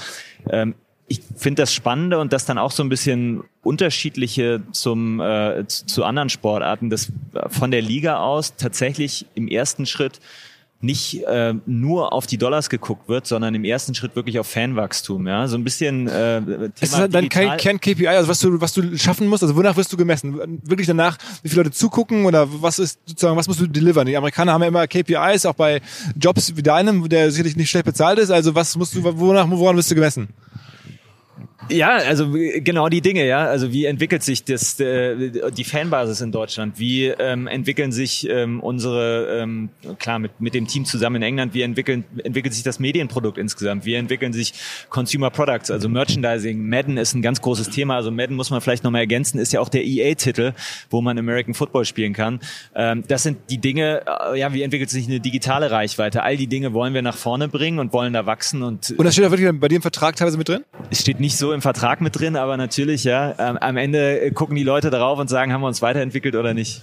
Speaker 2: Ähm, ich finde das Spannende und das dann auch so ein bisschen unterschiedliche zum äh, zu anderen Sportarten, dass von der Liga aus tatsächlich im ersten Schritt nicht äh, nur auf die Dollars geguckt wird, sondern im ersten Schritt wirklich auf Fanwachstum. Ja, so ein bisschen. Äh, Thema
Speaker 1: es ist halt dann kein Kern-KPI, also was du was du schaffen musst. Also wonach wirst du gemessen? Wirklich danach, wie viele Leute zugucken oder was ist sozusagen, was musst du delivern? Die Amerikaner haben ja immer KPIs, auch bei Jobs wie deinem, der sicherlich nicht schlecht bezahlt ist. Also was musst du, wonach, woran wirst du gemessen?
Speaker 2: Ja, also genau die Dinge, ja. Also wie entwickelt sich das, äh, die Fanbasis in Deutschland? Wie ähm, entwickeln sich ähm, unsere, ähm, klar, mit, mit dem Team zusammen in England, wie entwickeln, entwickelt sich das Medienprodukt insgesamt? Wie entwickeln sich Consumer Products, also Merchandising? Madden ist ein ganz großes Thema. Also Madden muss man vielleicht nochmal ergänzen, ist ja auch der EA-Titel, wo man American Football spielen kann. Ähm, das sind die Dinge, äh, ja, wie entwickelt sich eine digitale Reichweite? All die Dinge wollen wir nach vorne bringen und wollen da wachsen. Und,
Speaker 1: und das steht da wirklich bei dir im Vertrag teilweise mit drin?
Speaker 2: Es steht nicht so im Vertrag mit drin, aber natürlich, ja, ähm, am Ende gucken die Leute darauf und sagen, haben wir uns weiterentwickelt oder nicht.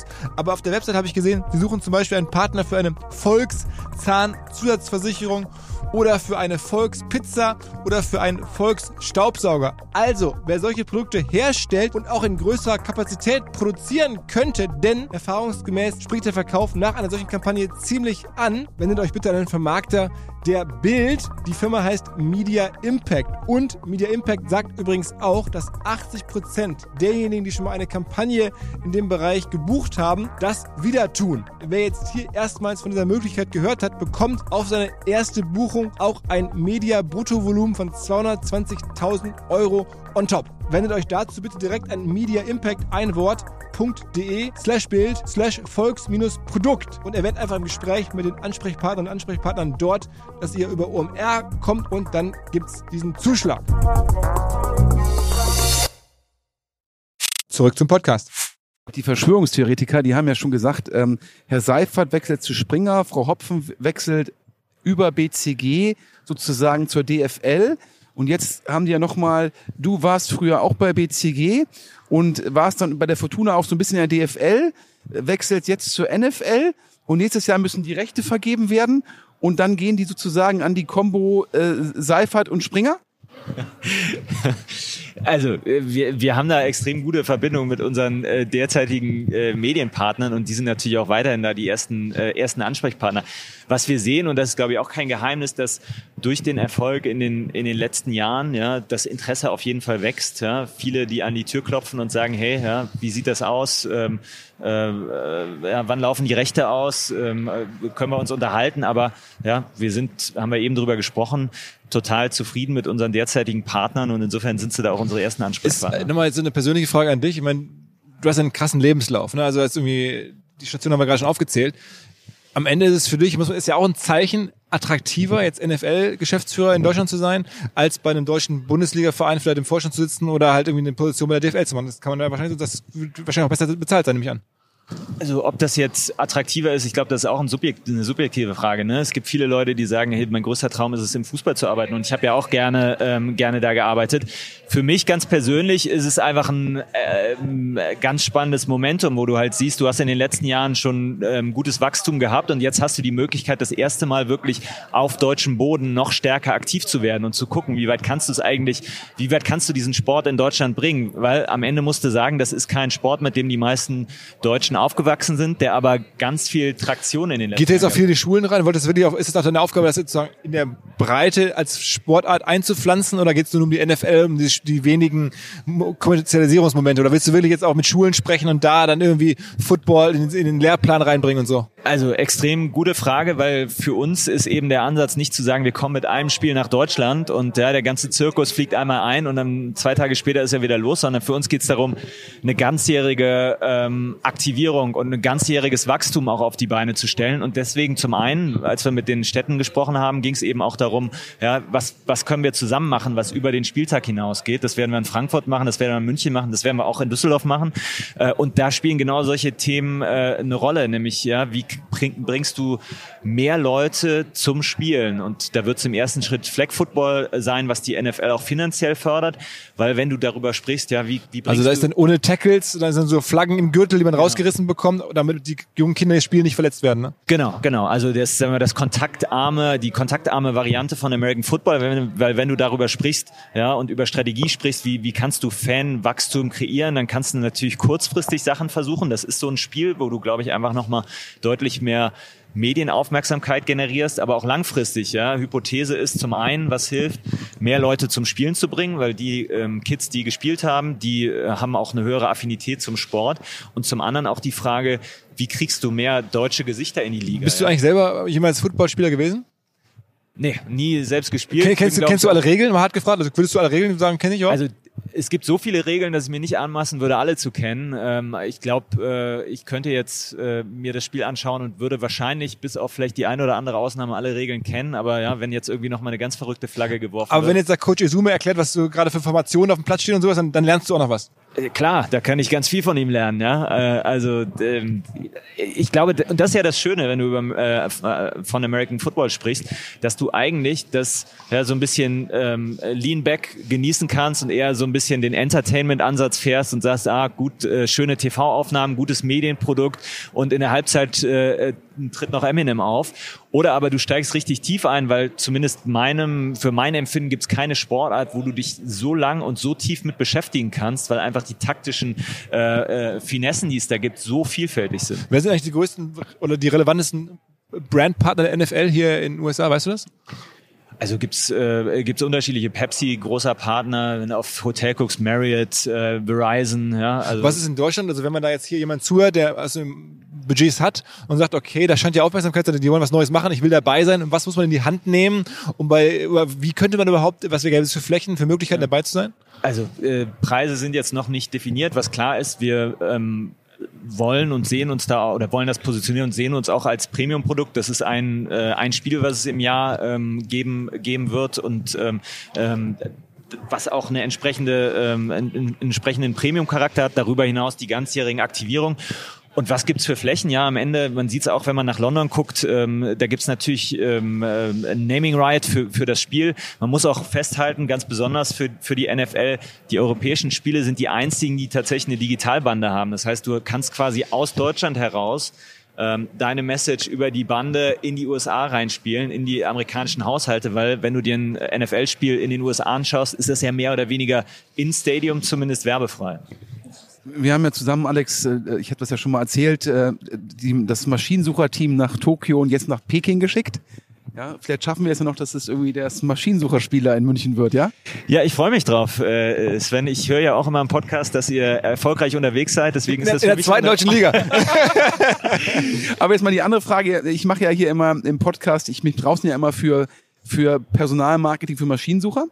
Speaker 1: aber auf der Website habe ich gesehen, sie suchen zum Beispiel einen Partner für eine Volkszahnzusatzversicherung oder für eine Volkspizza oder für einen Volksstaubsauger. Also, wer solche Produkte herstellt und auch in größerer Kapazität produzieren könnte, denn erfahrungsgemäß spricht der Verkauf nach einer solchen Kampagne ziemlich an, wendet euch bitte an einen Vermarkter, der Bild. Die Firma heißt Media Impact. Und Media Impact sagt übrigens auch, dass 80% derjenigen, die schon mal eine Kampagne in dem Bereich gebucht haben, das wieder tun. Wer jetzt hier erstmals von dieser Möglichkeit gehört hat, bekommt auf seine erste Buchung auch ein Media-Bruttovolumen von 220.000 Euro on top. Wendet euch dazu bitte direkt an Media Impact ein Wort de slash Bild slash Volks-Produkt und erwähnt einfach im Gespräch mit den Ansprechpartnern und Ansprechpartnern dort, dass ihr über OMR kommt und dann gibt es diesen Zuschlag. Zurück zum Podcast.
Speaker 3: Die Verschwörungstheoretiker, die haben ja schon gesagt, ähm, Herr Seifert wechselt zu Springer, Frau Hopfen wechselt über BCG sozusagen zur DFL. Und jetzt haben die ja nochmal, du warst früher auch bei BCG und warst dann bei der Fortuna auch so ein bisschen in der DFL, wechselt jetzt zur NFL und nächstes Jahr müssen die Rechte vergeben werden und dann gehen die sozusagen an die Combo äh, Seifert und Springer? [laughs]
Speaker 2: Also äh, wir, wir haben da extrem gute Verbindungen mit unseren äh, derzeitigen äh, Medienpartnern und die sind natürlich auch weiterhin da die ersten, äh, ersten Ansprechpartner. Was wir sehen, und das ist glaube ich auch kein Geheimnis, dass durch den Erfolg in den, in den letzten Jahren ja, das Interesse auf jeden Fall wächst. Ja. Viele, die an die Tür klopfen und sagen, hey, ja, wie sieht das aus? Ähm, äh, äh, ja, wann laufen die Rechte aus? Ähm, äh, können wir uns unterhalten? Aber ja, wir sind, haben wir eben drüber gesprochen, total zufrieden mit unseren derzeitigen Partnern und insofern sind sie da auch unsere ersten Ansprechpartner.
Speaker 1: Ist, äh, nochmal jetzt eine persönliche Frage an dich. Ich meine, du hast einen krassen Lebenslauf. Ne? Also jetzt irgendwie die Station haben wir gerade schon aufgezählt. Am Ende ist es für dich, muss man, ist ja auch ein Zeichen, attraktiver, jetzt NFL-Geschäftsführer in Deutschland zu sein, als bei einem deutschen Bundesliga-Verein vielleicht im Vorstand zu sitzen oder halt irgendwie eine Position bei der DFL zu machen. Das kann man da wahrscheinlich, das wird wahrscheinlich auch besser bezahlt sein, nehme ich an.
Speaker 2: Also ob das jetzt attraktiver ist, ich glaube, das ist auch ein Subjekt, eine subjektive Frage. Ne? Es gibt viele Leute, die sagen, hey, mein größter Traum ist es, im Fußball zu arbeiten. Und ich habe ja auch gerne, ähm, gerne da gearbeitet. Für mich ganz persönlich ist es einfach ein ähm, ganz spannendes Momentum, wo du halt siehst, du hast in den letzten Jahren schon ähm, gutes Wachstum gehabt und jetzt hast du die Möglichkeit, das erste Mal wirklich auf deutschem Boden noch stärker aktiv zu werden und zu gucken, wie weit kannst du es eigentlich, wie weit kannst du diesen Sport in Deutschland bringen? Weil am Ende musst du sagen, das ist kein Sport, mit dem die meisten Deutschen aufgewachsen sind, der aber ganz viel Traktion in den letzten
Speaker 1: Geht jetzt auch viel in die Schulen rein? Wollt das wirklich auch, ist es auch deine Aufgabe, das sozusagen in der Breite als Sportart einzupflanzen oder geht es nur um die NFL, um die, die wenigen Kommerzialisierungsmomente? Oder willst du wirklich jetzt auch mit Schulen sprechen und da dann irgendwie Football in, in den Lehrplan reinbringen und so?
Speaker 2: Also extrem gute Frage, weil für uns ist eben der Ansatz nicht zu sagen, wir kommen mit einem Spiel nach Deutschland und ja, der ganze Zirkus fliegt einmal ein und dann zwei Tage später ist er wieder los, sondern für uns geht es darum, eine ganzjährige ähm, Aktivierung und ein ganzjähriges Wachstum auch auf die Beine zu stellen. Und deswegen zum einen, als wir mit den Städten gesprochen haben, ging es eben auch darum, ja, was, was können wir zusammen machen, was über den Spieltag hinausgeht. Das werden wir in Frankfurt machen, das werden wir in München machen, das werden wir auch in Düsseldorf machen. Äh, und da spielen genau solche Themen äh, eine Rolle, nämlich ja, wie bring, bringst du mehr Leute zum Spielen? Und da wird es im ersten Schritt Flag Football sein, was die NFL auch finanziell fördert, weil wenn du darüber sprichst, ja, wie, wie
Speaker 1: Also da ist dann ohne Tackles, da sind so Flaggen im Gürtel, die man genau. rausgerissen bekommt, damit die jungen Kinder das Spiel nicht verletzt werden, ne?
Speaker 2: Genau, genau. Also das, sagen wir, das kontaktarme, die kontaktarme Variante von American Football, wenn, weil wenn du darüber sprichst, ja, und über Strategie sprichst, wie, wie kannst du Fanwachstum kreieren, dann kannst du natürlich kurzfristig Sachen versuchen. Das ist so ein Spiel, wo du, glaube ich, einfach nochmal deutlich mehr Medienaufmerksamkeit generierst, aber auch langfristig. Ja, Hypothese ist zum einen, was hilft, mehr Leute zum Spielen zu bringen, weil die ähm, Kids, die gespielt haben, die äh, haben auch eine höhere Affinität zum Sport. Und zum anderen auch die Frage, wie kriegst du mehr deutsche Gesichter in die Liga?
Speaker 1: Bist du eigentlich selber jemals Footballspieler gewesen?
Speaker 2: Nee, nie selbst gespielt.
Speaker 1: Ken, kennst, du, kennst du alle Regeln? Man hat gefragt, also würdest du alle Regeln sagen, kenne ich auch?
Speaker 2: Also es gibt so viele Regeln, dass ich mir nicht anmaßen würde, alle zu kennen. Ähm, ich glaube, äh, ich könnte jetzt äh, mir das Spiel anschauen und würde wahrscheinlich bis auf vielleicht die eine oder andere Ausnahme alle Regeln kennen. Aber ja, wenn jetzt irgendwie noch mal eine ganz verrückte Flagge geworfen
Speaker 1: Aber
Speaker 2: wird.
Speaker 1: wenn jetzt der Coach Izume erklärt, was du gerade für Formationen auf dem Platz stehen und sowas, dann, dann lernst du auch noch was.
Speaker 2: Äh, klar, da kann ich ganz viel von ihm lernen, ja. Äh, also ähm, ich glaube, und das ist ja das Schöne, wenn du über, äh, von American Football sprichst, dass du eigentlich das ja, so ein bisschen ähm, Lean Back genießen kannst und eher so ein bisschen den Entertainment-Ansatz fährst und sagst, ah, gut, äh, schöne TV-Aufnahmen, gutes Medienprodukt und in der Halbzeit äh, tritt noch Eminem auf. Oder aber du steigst richtig tief ein, weil zumindest meinem, für mein Empfinden gibt es keine Sportart, wo du dich so lang und so tief mit beschäftigen kannst, weil einfach die taktischen äh, äh, Finessen, die es da gibt, so vielfältig sind.
Speaker 1: Wer sind eigentlich die größten oder die relevantesten Brandpartner der NFL hier in den USA, weißt du das?
Speaker 2: Also gibt's äh, gibt's unterschiedliche Pepsi großer Partner, wenn du auf Hotel guckst, Marriott, äh, Verizon, ja.
Speaker 1: Also Was ist in Deutschland? Also wenn man da jetzt hier jemand zuhört, der also Budgets hat und sagt, okay, da scheint ja Aufmerksamkeit zu sein, die wollen was Neues machen, ich will dabei sein. Und was muss man in die Hand nehmen, um bei wie könnte man überhaupt, was wäre es für Flächen, für Möglichkeiten ja. dabei zu sein?
Speaker 2: Also äh, Preise sind jetzt noch nicht definiert. Was klar ist, wir ähm, wollen und sehen uns da oder wollen das positionieren und sehen uns auch als Premium-Produkt. Das ist ein, äh, ein Spiel, was es im Jahr ähm, geben, geben wird und ähm, ähm, was auch eine entsprechende, ähm, einen entsprechenden Premium-Charakter hat, darüber hinaus die ganzjährigen Aktivierung. Und was gibt's für Flächen? Ja, am Ende, man sieht es auch, wenn man nach London guckt, ähm, da gibt's natürlich ähm, äh, ein Naming Right für, für das Spiel. Man muss auch festhalten, ganz besonders für, für die NFL, die europäischen Spiele sind die einzigen, die tatsächlich eine Digitalbande haben. Das heißt, du kannst quasi aus Deutschland heraus ähm, deine Message über die Bande in die USA reinspielen, in die amerikanischen Haushalte, weil wenn du dir ein NFL-Spiel in den USA anschaust, ist das ja mehr oder weniger in Stadium zumindest werbefrei.
Speaker 3: Wir haben ja zusammen, Alex, äh, ich hatte das ja schon mal erzählt, äh, die, das Maschinensucherteam nach Tokio und jetzt nach Peking geschickt. Ja, vielleicht schaffen wir es ja noch, dass es irgendwie das Maschinensucherspieler in München wird, ja?
Speaker 2: Ja, ich freue mich drauf. Äh, Sven, ich höre ja auch immer im Podcast, dass ihr erfolgreich unterwegs seid, deswegen ist das
Speaker 1: in der zweiten deutschen Liga. [laughs] [laughs]
Speaker 3: Aber jetzt mal die andere Frage. Ich mache ja hier immer im Podcast, ich mich draußen ja immer für, für Personalmarketing für Maschinensucher.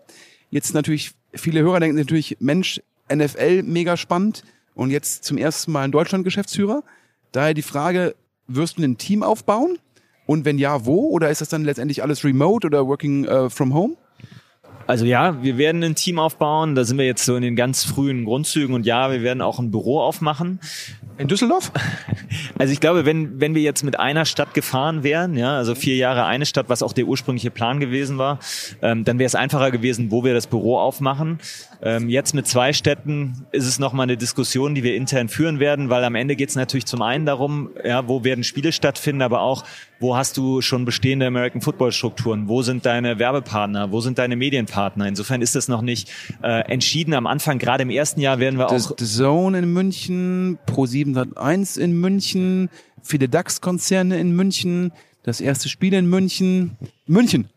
Speaker 3: Jetzt natürlich, viele Hörer denken natürlich, Mensch, NFL mega spannend und jetzt zum ersten Mal in Deutschland Geschäftsführer. Daher die Frage, wirst du ein Team aufbauen? Und wenn ja, wo? Oder ist das dann letztendlich alles remote oder working uh, from home?
Speaker 2: Also ja, wir werden ein Team aufbauen. Da sind wir jetzt so in den ganz frühen Grundzügen. Und ja, wir werden auch ein Büro aufmachen.
Speaker 3: In Düsseldorf? [laughs]
Speaker 2: Also ich glaube, wenn, wenn wir jetzt mit einer Stadt gefahren wären, ja, also vier Jahre eine Stadt, was auch der ursprüngliche Plan gewesen war, ähm, dann wäre es einfacher gewesen, wo wir das Büro aufmachen. Ähm, jetzt mit zwei Städten ist es nochmal eine Diskussion, die wir intern führen werden, weil am Ende geht es natürlich zum einen darum, ja, wo werden Spiele stattfinden, aber auch, wo hast du schon bestehende American Football Strukturen? Wo sind deine Werbepartner? Wo sind deine Medienpartner? Insofern ist das noch nicht äh, entschieden. Am Anfang, gerade im ersten Jahr, werden wir auch.
Speaker 3: The Zone in München, Pro7 1 in München, viele DAX-Konzerne in München, das erste Spiel in München. München.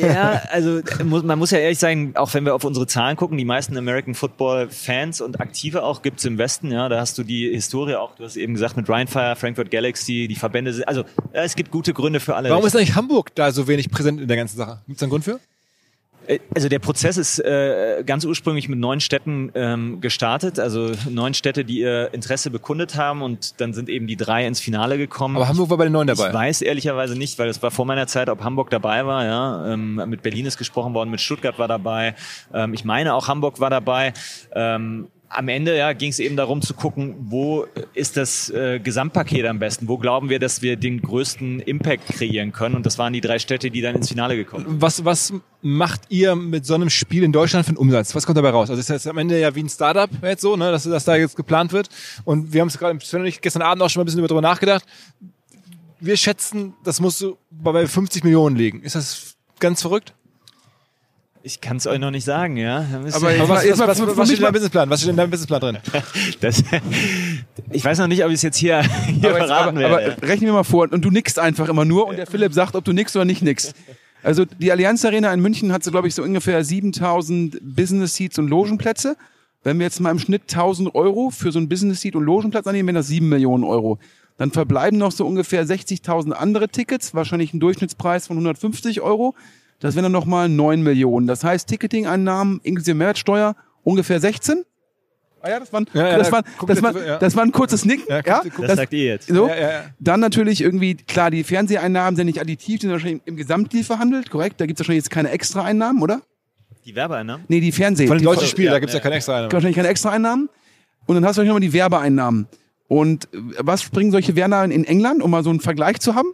Speaker 2: Ja, also man muss ja ehrlich sagen, auch wenn wir auf unsere Zahlen gucken, die meisten American Football Fans und Aktive auch gibt's im Westen, ja, da hast du die Historie auch, du hast eben gesagt mit Rheinfire, Frankfurt Galaxy, die Verbände, also es gibt gute Gründe für alle.
Speaker 1: Warum ist eigentlich Hamburg da so wenig präsent in der ganzen Sache? Gibt's da einen Grund für?
Speaker 2: Also der Prozess ist äh, ganz ursprünglich mit neun Städten ähm, gestartet, also neun Städte, die ihr Interesse bekundet haben und dann sind eben die drei ins Finale gekommen.
Speaker 1: Aber Hamburg war bei den neun dabei.
Speaker 2: Ich weiß ehrlicherweise nicht, weil es war vor meiner Zeit, ob Hamburg dabei war. Ja, ähm, mit Berlin ist gesprochen worden, mit Stuttgart war dabei. Ähm, ich meine auch Hamburg war dabei. Ähm, am Ende ja, ging es eben darum zu gucken, wo ist das äh, Gesamtpaket am besten? Wo glauben wir, dass wir den größten Impact kreieren können? Und das waren die drei Städte, die dann ins Finale gekommen sind.
Speaker 1: Was, was macht ihr mit so einem Spiel in Deutschland für einen Umsatz? Was kommt dabei raus? Also ist das am Ende ja wie ein Startup jetzt so, ne, dass, dass da jetzt geplant wird. Und wir haben es gerade gestern Abend auch schon mal ein bisschen darüber nachgedacht. Wir schätzen, das musst du bei 50 Millionen liegen. Ist das ganz verrückt?
Speaker 2: Ich kann es euch noch nicht sagen, ja.
Speaker 1: Aber, aber was, was, was, was, was steht in deinem Businessplan? Was steht in deinem Businessplan drin? [laughs]
Speaker 2: Das, ich weiß noch nicht, ob ich es jetzt hier, hier
Speaker 3: aber,
Speaker 2: verraten
Speaker 3: jetzt, aber,
Speaker 2: werde.
Speaker 3: aber rechnen wir mal vor und du nickst einfach immer nur und der Philipp sagt, ob du nickst oder nicht nickst. Also die Allianz Arena in München hat so, glaube ich, so ungefähr 7000 Business Seats und Logenplätze. Wenn wir jetzt mal im Schnitt 1000 Euro für so ein Business Seat und Logenplatz annehmen, wären das 7 Millionen Euro. Dann verbleiben noch so ungefähr 60.000 andere Tickets, wahrscheinlich ein Durchschnittspreis von 150 Euro. Das wären dann nochmal 9 Millionen. Das heißt, Ticketing-Einnahmen inklusive Mehrwertsteuer ungefähr 16. Ah ja, das war, ein,
Speaker 1: Ja, ja,
Speaker 3: das,
Speaker 1: da
Speaker 3: war,
Speaker 1: guckt
Speaker 3: das, war,
Speaker 1: ja.
Speaker 3: das war ein kurzes Nick.
Speaker 1: Ja,
Speaker 3: Ja,
Speaker 1: guckt-
Speaker 2: Das sagt ihr jetzt.
Speaker 3: So.
Speaker 1: Ja, ja, ja.
Speaker 3: Dann natürlich irgendwie, klar, die Fernseheinnahmen sind nicht additiv, die sind wahrscheinlich im Gesamtdeal verhandelt, korrekt? Da gibt's wahrscheinlich jetzt keine Extra-Einnahmen, oder?
Speaker 2: Die Werbeeinnahmen?
Speaker 3: Nee, die Fernseh.
Speaker 1: Von den
Speaker 3: die
Speaker 1: deutschen Spielen, da gibt's ja,
Speaker 2: ja,
Speaker 1: keine extra Einnahmen.
Speaker 3: wahrscheinlich keine Extra-Einnahmen. Und dann hast du wahrscheinlich nochmal die Werbeeinnahmen. Und äh, was bringen solche Werbeeinnahmen in England, um mal so einen Vergleich zu haben?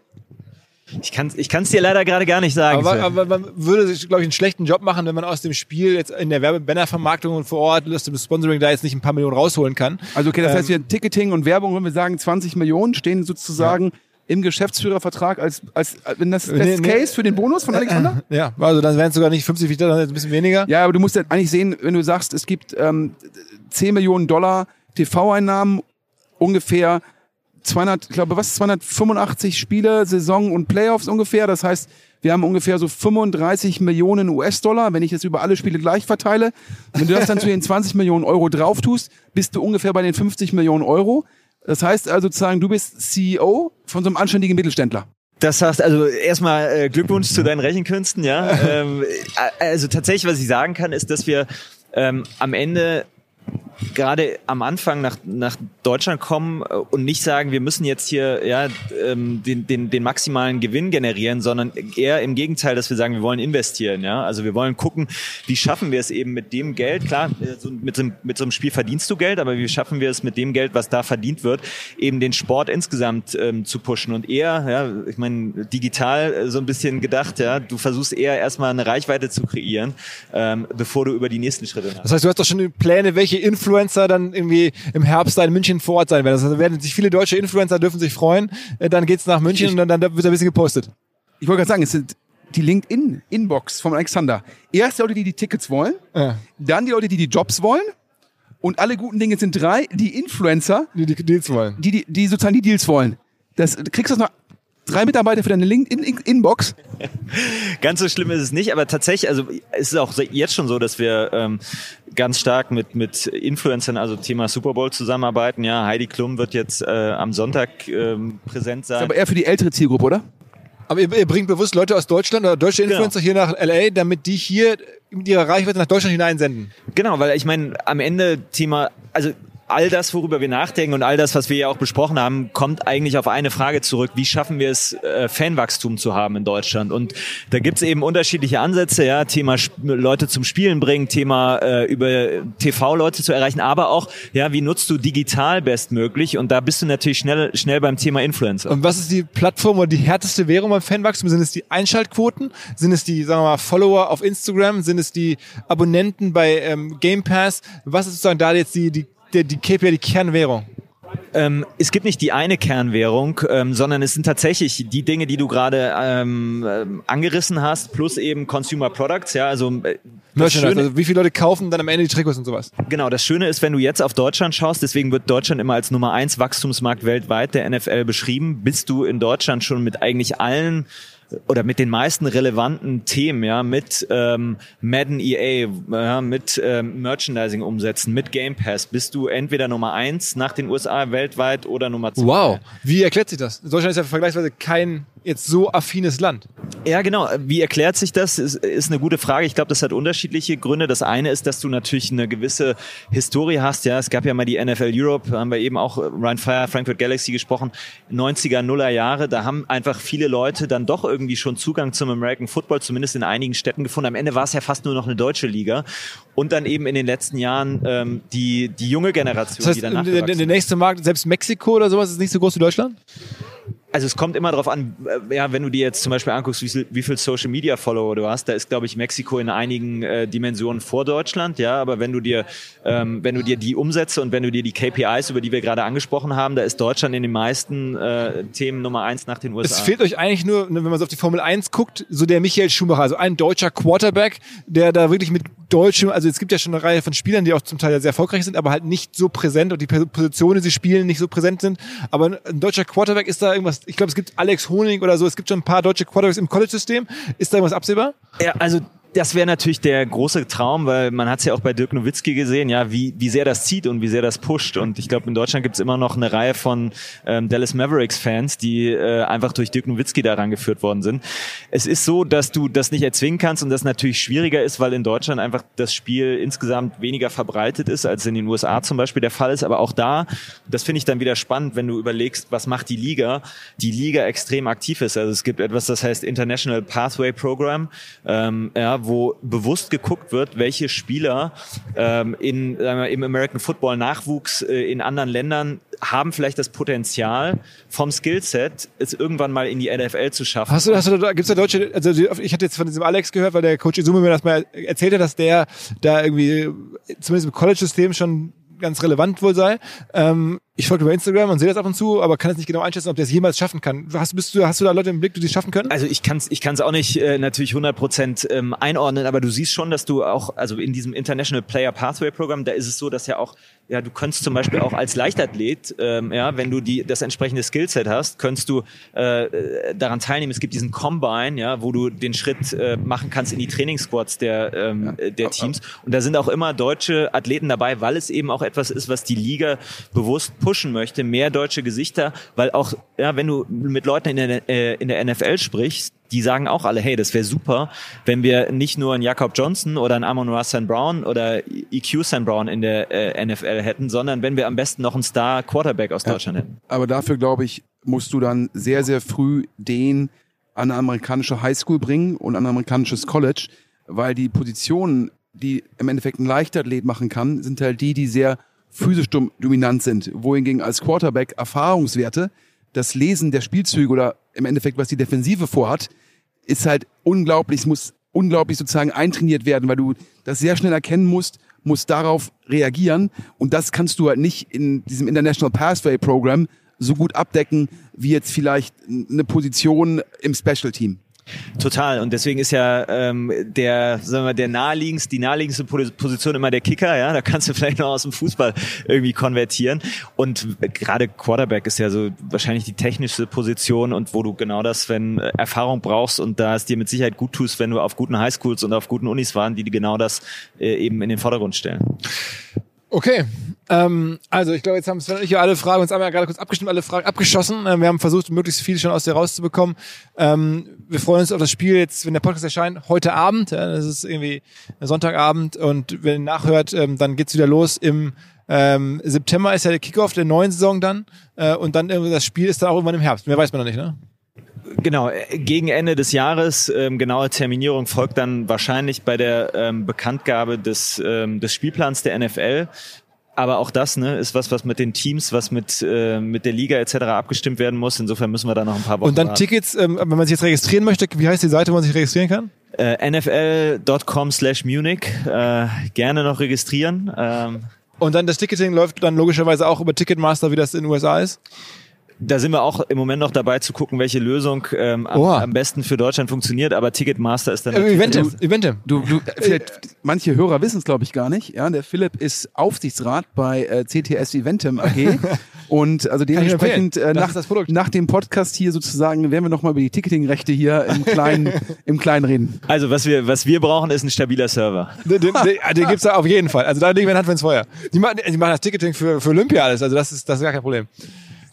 Speaker 2: Ich kann es ich kann's dir leider gerade gar nicht sagen.
Speaker 1: Aber, aber man würde sich, glaube ich, einen schlechten Job machen, wenn man aus dem Spiel jetzt in der Werbebannervermarktung und vor Ort, aus dem Sponsoring da jetzt nicht ein paar Millionen rausholen kann.
Speaker 3: Also okay, das
Speaker 1: Ähm,
Speaker 3: heißt, wir Ticketing und Werbung, wenn wir sagen 20 Millionen, stehen sozusagen im Geschäftsführervertrag als, als, als wenn das
Speaker 1: Nee,
Speaker 3: Best
Speaker 1: nee.
Speaker 3: Case für den Bonus von Alexander? [clears throat]
Speaker 1: Ja, also dann wären es sogar nicht 50, wie dann ein bisschen weniger.
Speaker 3: Ja, aber du musst ja eigentlich sehen, wenn du sagst, es gibt ähm, 10 Millionen Dollar TV-Einnahmen, ungefähr 200, ich glaube, was, 285 Spiele, Saison und Playoffs ungefähr. Das heißt, wir haben ungefähr so 35 Millionen US-Dollar, wenn ich jetzt über alle Spiele gleich verteile. Wenn du das dann zu den 20 Millionen Euro drauf tust, bist du ungefähr bei den 50 Millionen Euro. Das heißt also sozusagen, du bist CEO von so einem anständigen Mittelständler.
Speaker 2: Das heißt also erstmal äh, Glückwunsch zu deinen Rechenkünsten, ja. [laughs] ähm, äh, also tatsächlich, was ich sagen kann, ist, dass wir ähm, am Ende gerade am Anfang nach, nach Deutschland kommen äh, und nicht sagen, wir müssen jetzt hier ja, ähm, den, den, den maximalen Gewinn generieren, sondern eher im Gegenteil, dass wir sagen, wir wollen investieren. Ja? Also wir wollen gucken, wie schaffen wir es eben mit dem Geld, klar, äh, so mit, so, mit so einem Spiel verdienst du Geld, aber wie schaffen wir es mit dem Geld, was da verdient wird, eben den Sport insgesamt ähm, zu pushen und eher, ja, ich meine, digital äh, so ein bisschen gedacht, ja, du versuchst eher erstmal eine Reichweite zu kreieren, ähm, bevor du über die nächsten Schritte
Speaker 1: Das heißt, du hast doch schon Pläne, welche Influencer dann irgendwie im Herbst da in München vor Ort sein werden. Also werden sich viele deutsche Influencer dürfen sich freuen. Äh, Dann geht's nach München
Speaker 3: Ich-
Speaker 1: und dann, dann wird ein bisschen gepostet.
Speaker 3: Ich wollte gerade sagen, es sind die LinkedIn-Inbox von Alexander. Erst die Leute, die die Tickets wollen,
Speaker 1: Ja.
Speaker 3: dann die Leute, die die Jobs wollen und alle guten Dinge sind drei, die Influencer,
Speaker 1: Die, die Deals wollen.
Speaker 3: die, die, die sozusagen die Deals wollen. Das, kriegst du noch drei Mitarbeiter für deine LinkedIn-Inbox.
Speaker 2: Ganz so schlimm ist es nicht, aber tatsächlich, also es ist auch jetzt schon so, dass wir ähm, ganz stark mit mit Influencern, also Thema Super Bowl zusammenarbeiten. Ja, Heidi Klum wird jetzt äh, am Sonntag ähm, präsent sein.
Speaker 3: Aber eher für die ältere Zielgruppe, oder?
Speaker 1: Aber ihr, ihr bringt bewusst Leute aus Deutschland oder deutsche
Speaker 2: Genau.
Speaker 1: Influencer hier nach LA, damit die hier mit ihrer Reichweite nach Deutschland hineinsenden.
Speaker 2: Genau, weil ich meine, am Ende Thema, also all das, worüber wir nachdenken und all das, was wir ja auch besprochen haben, kommt eigentlich auf eine Frage zurück. Wie schaffen wir es, äh, Fanwachstum zu haben in Deutschland? Und da gibt's eben unterschiedliche Ansätze, ja, Thema Leute zum Spielen bringen, Thema äh, über TV Leute zu erreichen, aber auch, ja, wie nutzt du digital bestmöglich? Und da bist du natürlich schnell, schnell beim Thema Influencer.
Speaker 1: Und was ist die Plattform oder die härteste Währung beim Fanwachstum? Sind es die Einschaltquoten? Sind es die, sagen wir mal, Follower auf Instagram? Sind es die Abonnenten bei ähm, Game Pass? Was ist sozusagen da jetzt die, die, die, die KPI, die Kernwährung?
Speaker 2: Ähm, es gibt nicht die eine Kernwährung, ähm, sondern es sind tatsächlich die Dinge, die du gerade ähm, ähm, angerissen hast, plus eben Consumer Products. Ja, also äh, das Schöne,
Speaker 1: also wie viele Leute kaufen dann am Ende die Trikots und sowas?
Speaker 2: genau, das Schöne ist, wenn du jetzt auf Deutschland schaust, deswegen wird Deutschland immer als Nummer eins Wachstumsmarkt weltweit der NFL beschrieben, bist du in Deutschland schon mit eigentlich allen oder mit den meisten relevanten Themen, ja, mit ähm, Madden EA, ja, mit ähm, Merchandising-Umsätzen, mit Game Pass, bist du entweder Nummer eins nach den USA weltweit oder Nummer zwei.
Speaker 1: Wie erklärt sich das? Deutschland ist ja vergleichsweise kein jetzt so affines Land.
Speaker 2: Ja, genau. Wie erklärt sich das? Ist, ist eine gute Frage. Ich glaube, das hat unterschiedliche Gründe. Das eine ist, dass du natürlich eine gewisse Historie hast. Ja, es gab ja mal die NFL Europe, haben wir eben auch Ryan Fire, Frankfurt Galaxy gesprochen, 90er, Nuller Jahre. Da haben einfach viele Leute dann doch irgendwie schon Zugang zum American Football, zumindest in einigen Städten gefunden. Am Ende war es ja fast nur noch eine deutsche Liga. Und dann eben in den letzten Jahren ähm, die, die junge Generation,
Speaker 1: Das heißt,
Speaker 2: die dann
Speaker 1: der, der nächste Markt, selbst Mexiko oder sowas, ist nicht so groß wie Deutschland?
Speaker 2: Also es kommt immer darauf an, äh, ja, wenn du dir jetzt zum Beispiel anguckst, wie viel, wie viel Social Media Follower du hast, da ist, glaube ich, Mexiko in einigen äh, Dimensionen vor Deutschland, ja, aber wenn du dir, ähm, wenn du dir die Umsätze und wenn du dir die KPIs, über die wir gerade angesprochen haben, da ist Deutschland in den meisten äh, Themen Nummer eins nach den USA.
Speaker 1: Es fehlt euch eigentlich nur, ne, wenn man so auf die Formel 1 guckt, so der Michael Schumacher, also ein deutscher Quarterback, der da wirklich mit deutschem, also es gibt ja schon eine Reihe von Spielern, die auch zum Teil sehr erfolgreich sind, aber halt nicht so präsent und die Positionen, die sie spielen, nicht so präsent sind. Aber ein deutscher Quarterback ist da irgendwas, ich glaube, es gibt Alex Honig oder so, es gibt schon ein paar deutsche Quarterbacks im College-System. Ist da irgendwas absehbar?
Speaker 2: Ja, also das wäre natürlich der große Traum, weil man hat es ja auch bei Dirk Nowitzki gesehen, ja, wie, wie sehr das zieht und wie sehr das pusht. Und ich glaube, in Deutschland gibt es immer noch eine Reihe von ähm, Dallas Mavericks-Fans, die äh, einfach durch Dirk Nowitzki daran geführt worden sind. Es ist so, dass du das nicht erzwingen kannst und das natürlich schwieriger ist, weil in Deutschland einfach das Spiel insgesamt weniger verbreitet ist, als in den USA zum Beispiel der Fall ist. Aber auch da, das finde ich dann wieder spannend, wenn du überlegst, was macht die Liga? Die Liga extrem aktiv ist. Also es gibt etwas, das heißt International Pathway Program, ähm, ja, wo bewusst geguckt wird, welche Spieler ähm, in, sagen wir, im American Football Nachwuchs äh, in anderen Ländern haben vielleicht das Potenzial vom Skillset, es irgendwann mal in die NFL zu schaffen.
Speaker 1: Hast du, hast du da, gibt's da Deutsche, also ich hatte jetzt von diesem Alex gehört, weil der Coach Izumi mir das mal erzählt hat, dass der da irgendwie, zumindest im College-System schon ganz relevant wohl sei. Ähm, ich folge über Instagram und sehe das ab und zu, aber kann es nicht genau einschätzen, ob der es jemals schaffen kann. Hast, bist du, hast du da Leute im Blick, die es schaffen können?
Speaker 2: Also ich kann es ich kann's auch nicht äh, natürlich 100% ähm, einordnen, aber du siehst schon, dass du auch, also in diesem International Player Pathway Programm, da ist es so, dass ja auch, ja, du könntest zum Beispiel auch als Leichtathlet, ähm, ja, wenn du die das entsprechende Skillset hast, könntest du äh, daran teilnehmen. Es gibt diesen Combine, ja, wo du den Schritt äh, machen kannst in die Trainingssquads der, ähm, äh, der Teams. Und da sind auch immer deutsche Athleten dabei, weil es eben auch etwas ist, was die Liga bewusst pushen möchte. Mehr deutsche Gesichter, weil auch, ja, wenn du mit Leuten in der, äh, in der NFL sprichst, die sagen auch alle, hey, das wäre super, wenn wir nicht nur einen Jakob Johnson oder einen Amon Ross St. Brown oder EQ St. Brown in der äh, NFL hätten, sondern wenn wir am besten noch einen Star Quarterback aus Deutschland hätten.
Speaker 3: Aber dafür, glaube ich, musst du dann sehr, sehr früh den an eine amerikanische Highschool bringen und an ein amerikanisches College, weil die Positionen, die im Endeffekt ein Leichtathlet machen kann, sind halt die, die sehr physisch dom dominant sind. Wohingegen als Quarterback Erfahrungswerte, das Lesen der Spielzüge oder im Endeffekt, was die Defensive vorhat, ist halt unglaublich, es muss unglaublich sozusagen eintrainiert werden, weil du das sehr schnell erkennen musst, muss darauf reagieren und das kannst du halt nicht in diesem International Pathway Program so gut abdecken wie jetzt vielleicht eine Position im Special Team.
Speaker 2: Total. Und deswegen ist ja ähm, der, sagen wir, der naheliegendste, die naheliegendste Position immer der Kicker, ja. Da kannst du [laughs] vielleicht noch aus dem Fußball irgendwie konvertieren. Und gerade Quarterback ist ja so wahrscheinlich die technischste Position und wo du genau das, wenn äh, Erfahrung brauchst und da es dir mit Sicherheit gut tust, wenn du auf guten Highschools und auf guten Unis waren, die genau das äh, eben in den Vordergrund stellen.
Speaker 1: Okay, ähm, also ich glaube, jetzt haben Sven und ich ja alle Fragen, uns einmal gerade kurz abgestimmt, alle Fragen abgeschossen. Ähm, wir haben versucht, möglichst viel schon aus dir rauszubekommen. Ähm, wir freuen uns auf das Spiel jetzt, wenn der Podcast erscheint, heute Abend. Ja, das ist irgendwie Sonntagabend und wenn ihr nachhört, ähm, dann geht's wieder los im ähm, September ist ja der Kickoff der neuen Saison dann äh, und dann irgendwie das Spiel ist dann auch irgendwann im Herbst. Mehr weiß man noch nicht, ne?
Speaker 2: Genau, äh, gegen Ende des Jahres, ähm, genaue Terminierung folgt dann wahrscheinlich bei der ähm, Bekanntgabe des, ähm, des Spielplans der NFL. Aber auch das ne, ist was, was mit den Teams, was mit, äh, mit der Liga etc. abgestimmt werden muss. Insofern müssen wir da noch ein paar Wochen
Speaker 1: Und dann warten. Tickets, ähm, wenn man sich jetzt registrieren möchte, wie heißt die Seite, wo man sich registrieren kann?
Speaker 2: Äh, nfl.com slash Munich. Äh, gerne noch registrieren. Ähm,
Speaker 1: und dann das Ticketing läuft dann logischerweise auch über Ticketmaster, wie das in den USA ist?
Speaker 2: Da sind wir auch im Moment noch dabei zu gucken, welche Lösung ähm, am, am, besten für Deutschland funktioniert. Aber Ticketmaster ist dann.
Speaker 1: Äh, Eventem, Eventem.
Speaker 3: Du, du, vielleicht, manche Hörer wissen es, glaube ich, gar nicht. Ja, der Philipp ist Aufsichtsrat bei äh, CTS Eventem AG. [laughs] und also dementsprechend äh, nach, nach dem Podcast hier sozusagen werden wir nochmal über die Ticketingrechte hier im kleinen, [laughs] im kleinen reden.
Speaker 2: Also was wir, was wir brauchen, ist ein stabiler Server. [laughs]
Speaker 1: Den, den, den gibt's da auf jeden Fall. Also da legen wir Hand ins Feuer. Die machen, die machen das Ticketing für, für Olympia alles. Also das ist, das ist gar kein Problem.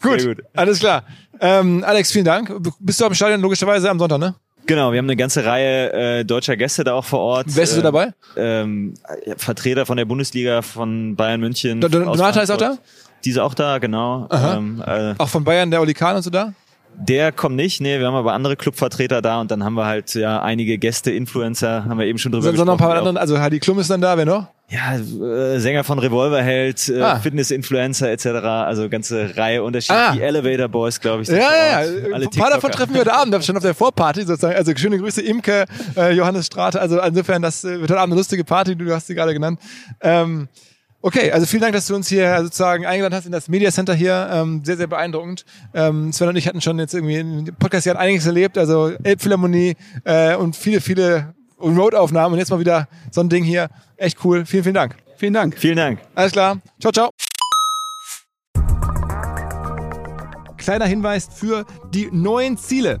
Speaker 1: Gut, gut, alles klar. Ähm, Alex, vielen Dank. Bist du am Stadion logischerweise am Sonntag, ne?
Speaker 2: Genau, wir haben eine ganze Reihe äh, deutscher Gäste da auch vor Ort.
Speaker 1: Wer ist äh, du dabei?
Speaker 2: Ähm, Vertreter von der Bundesliga von Bayern München.
Speaker 1: Donata ist auch da?
Speaker 2: Diese auch da, genau.
Speaker 1: Ähm, äh, auch von Bayern, der Oli Kahn und so da?
Speaker 2: Der kommt nicht, nee, wir haben aber andere Clubvertreter da und dann haben wir halt ja einige Gäste, Influencer, haben wir eben schon drüber
Speaker 1: Sondern gesprochen. Sondern ein paar andere, also Heidi Klum ist dann da, wer noch?
Speaker 2: Ja, äh, Sänger von Revolverheld, äh, ah. Fitness-Influencer etc., also ganze Reihe unterschiedlich. Ah. Die Elevator Boys, glaube ich.
Speaker 1: Ja, ja, ja. Ein paar davon treffen wir heute Abend, schon auf der Vorparty sozusagen. Also schöne Grüße, Imke, äh, Johannes Strate. Also insofern, das äh, wird heute Abend eine lustige Party, du hast sie gerade genannt. Ähm, Okay, also vielen Dank, dass du uns hier sozusagen eingeladen hast in das Media Center hier. Ähm, sehr, sehr beeindruckend. Ähm, Sven und ich hatten schon jetzt irgendwie im Podcast hier einiges erlebt, also Elbphilharmonie äh, und viele, viele Remote-Aufnahmen und jetzt mal wieder so ein Ding hier. Echt cool. Vielen, vielen Dank.
Speaker 2: Vielen Dank.
Speaker 1: Vielen Dank. Alles klar. Ciao, ciao. Kleiner Hinweis für die neuen Ziele.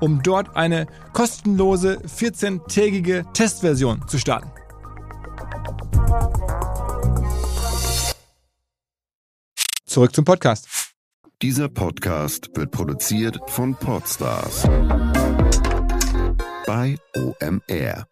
Speaker 1: um dort eine kostenlose 14-tägige Testversion zu starten. Zurück zum Podcast.
Speaker 4: Dieser Podcast wird produziert von Podstars bei OMR.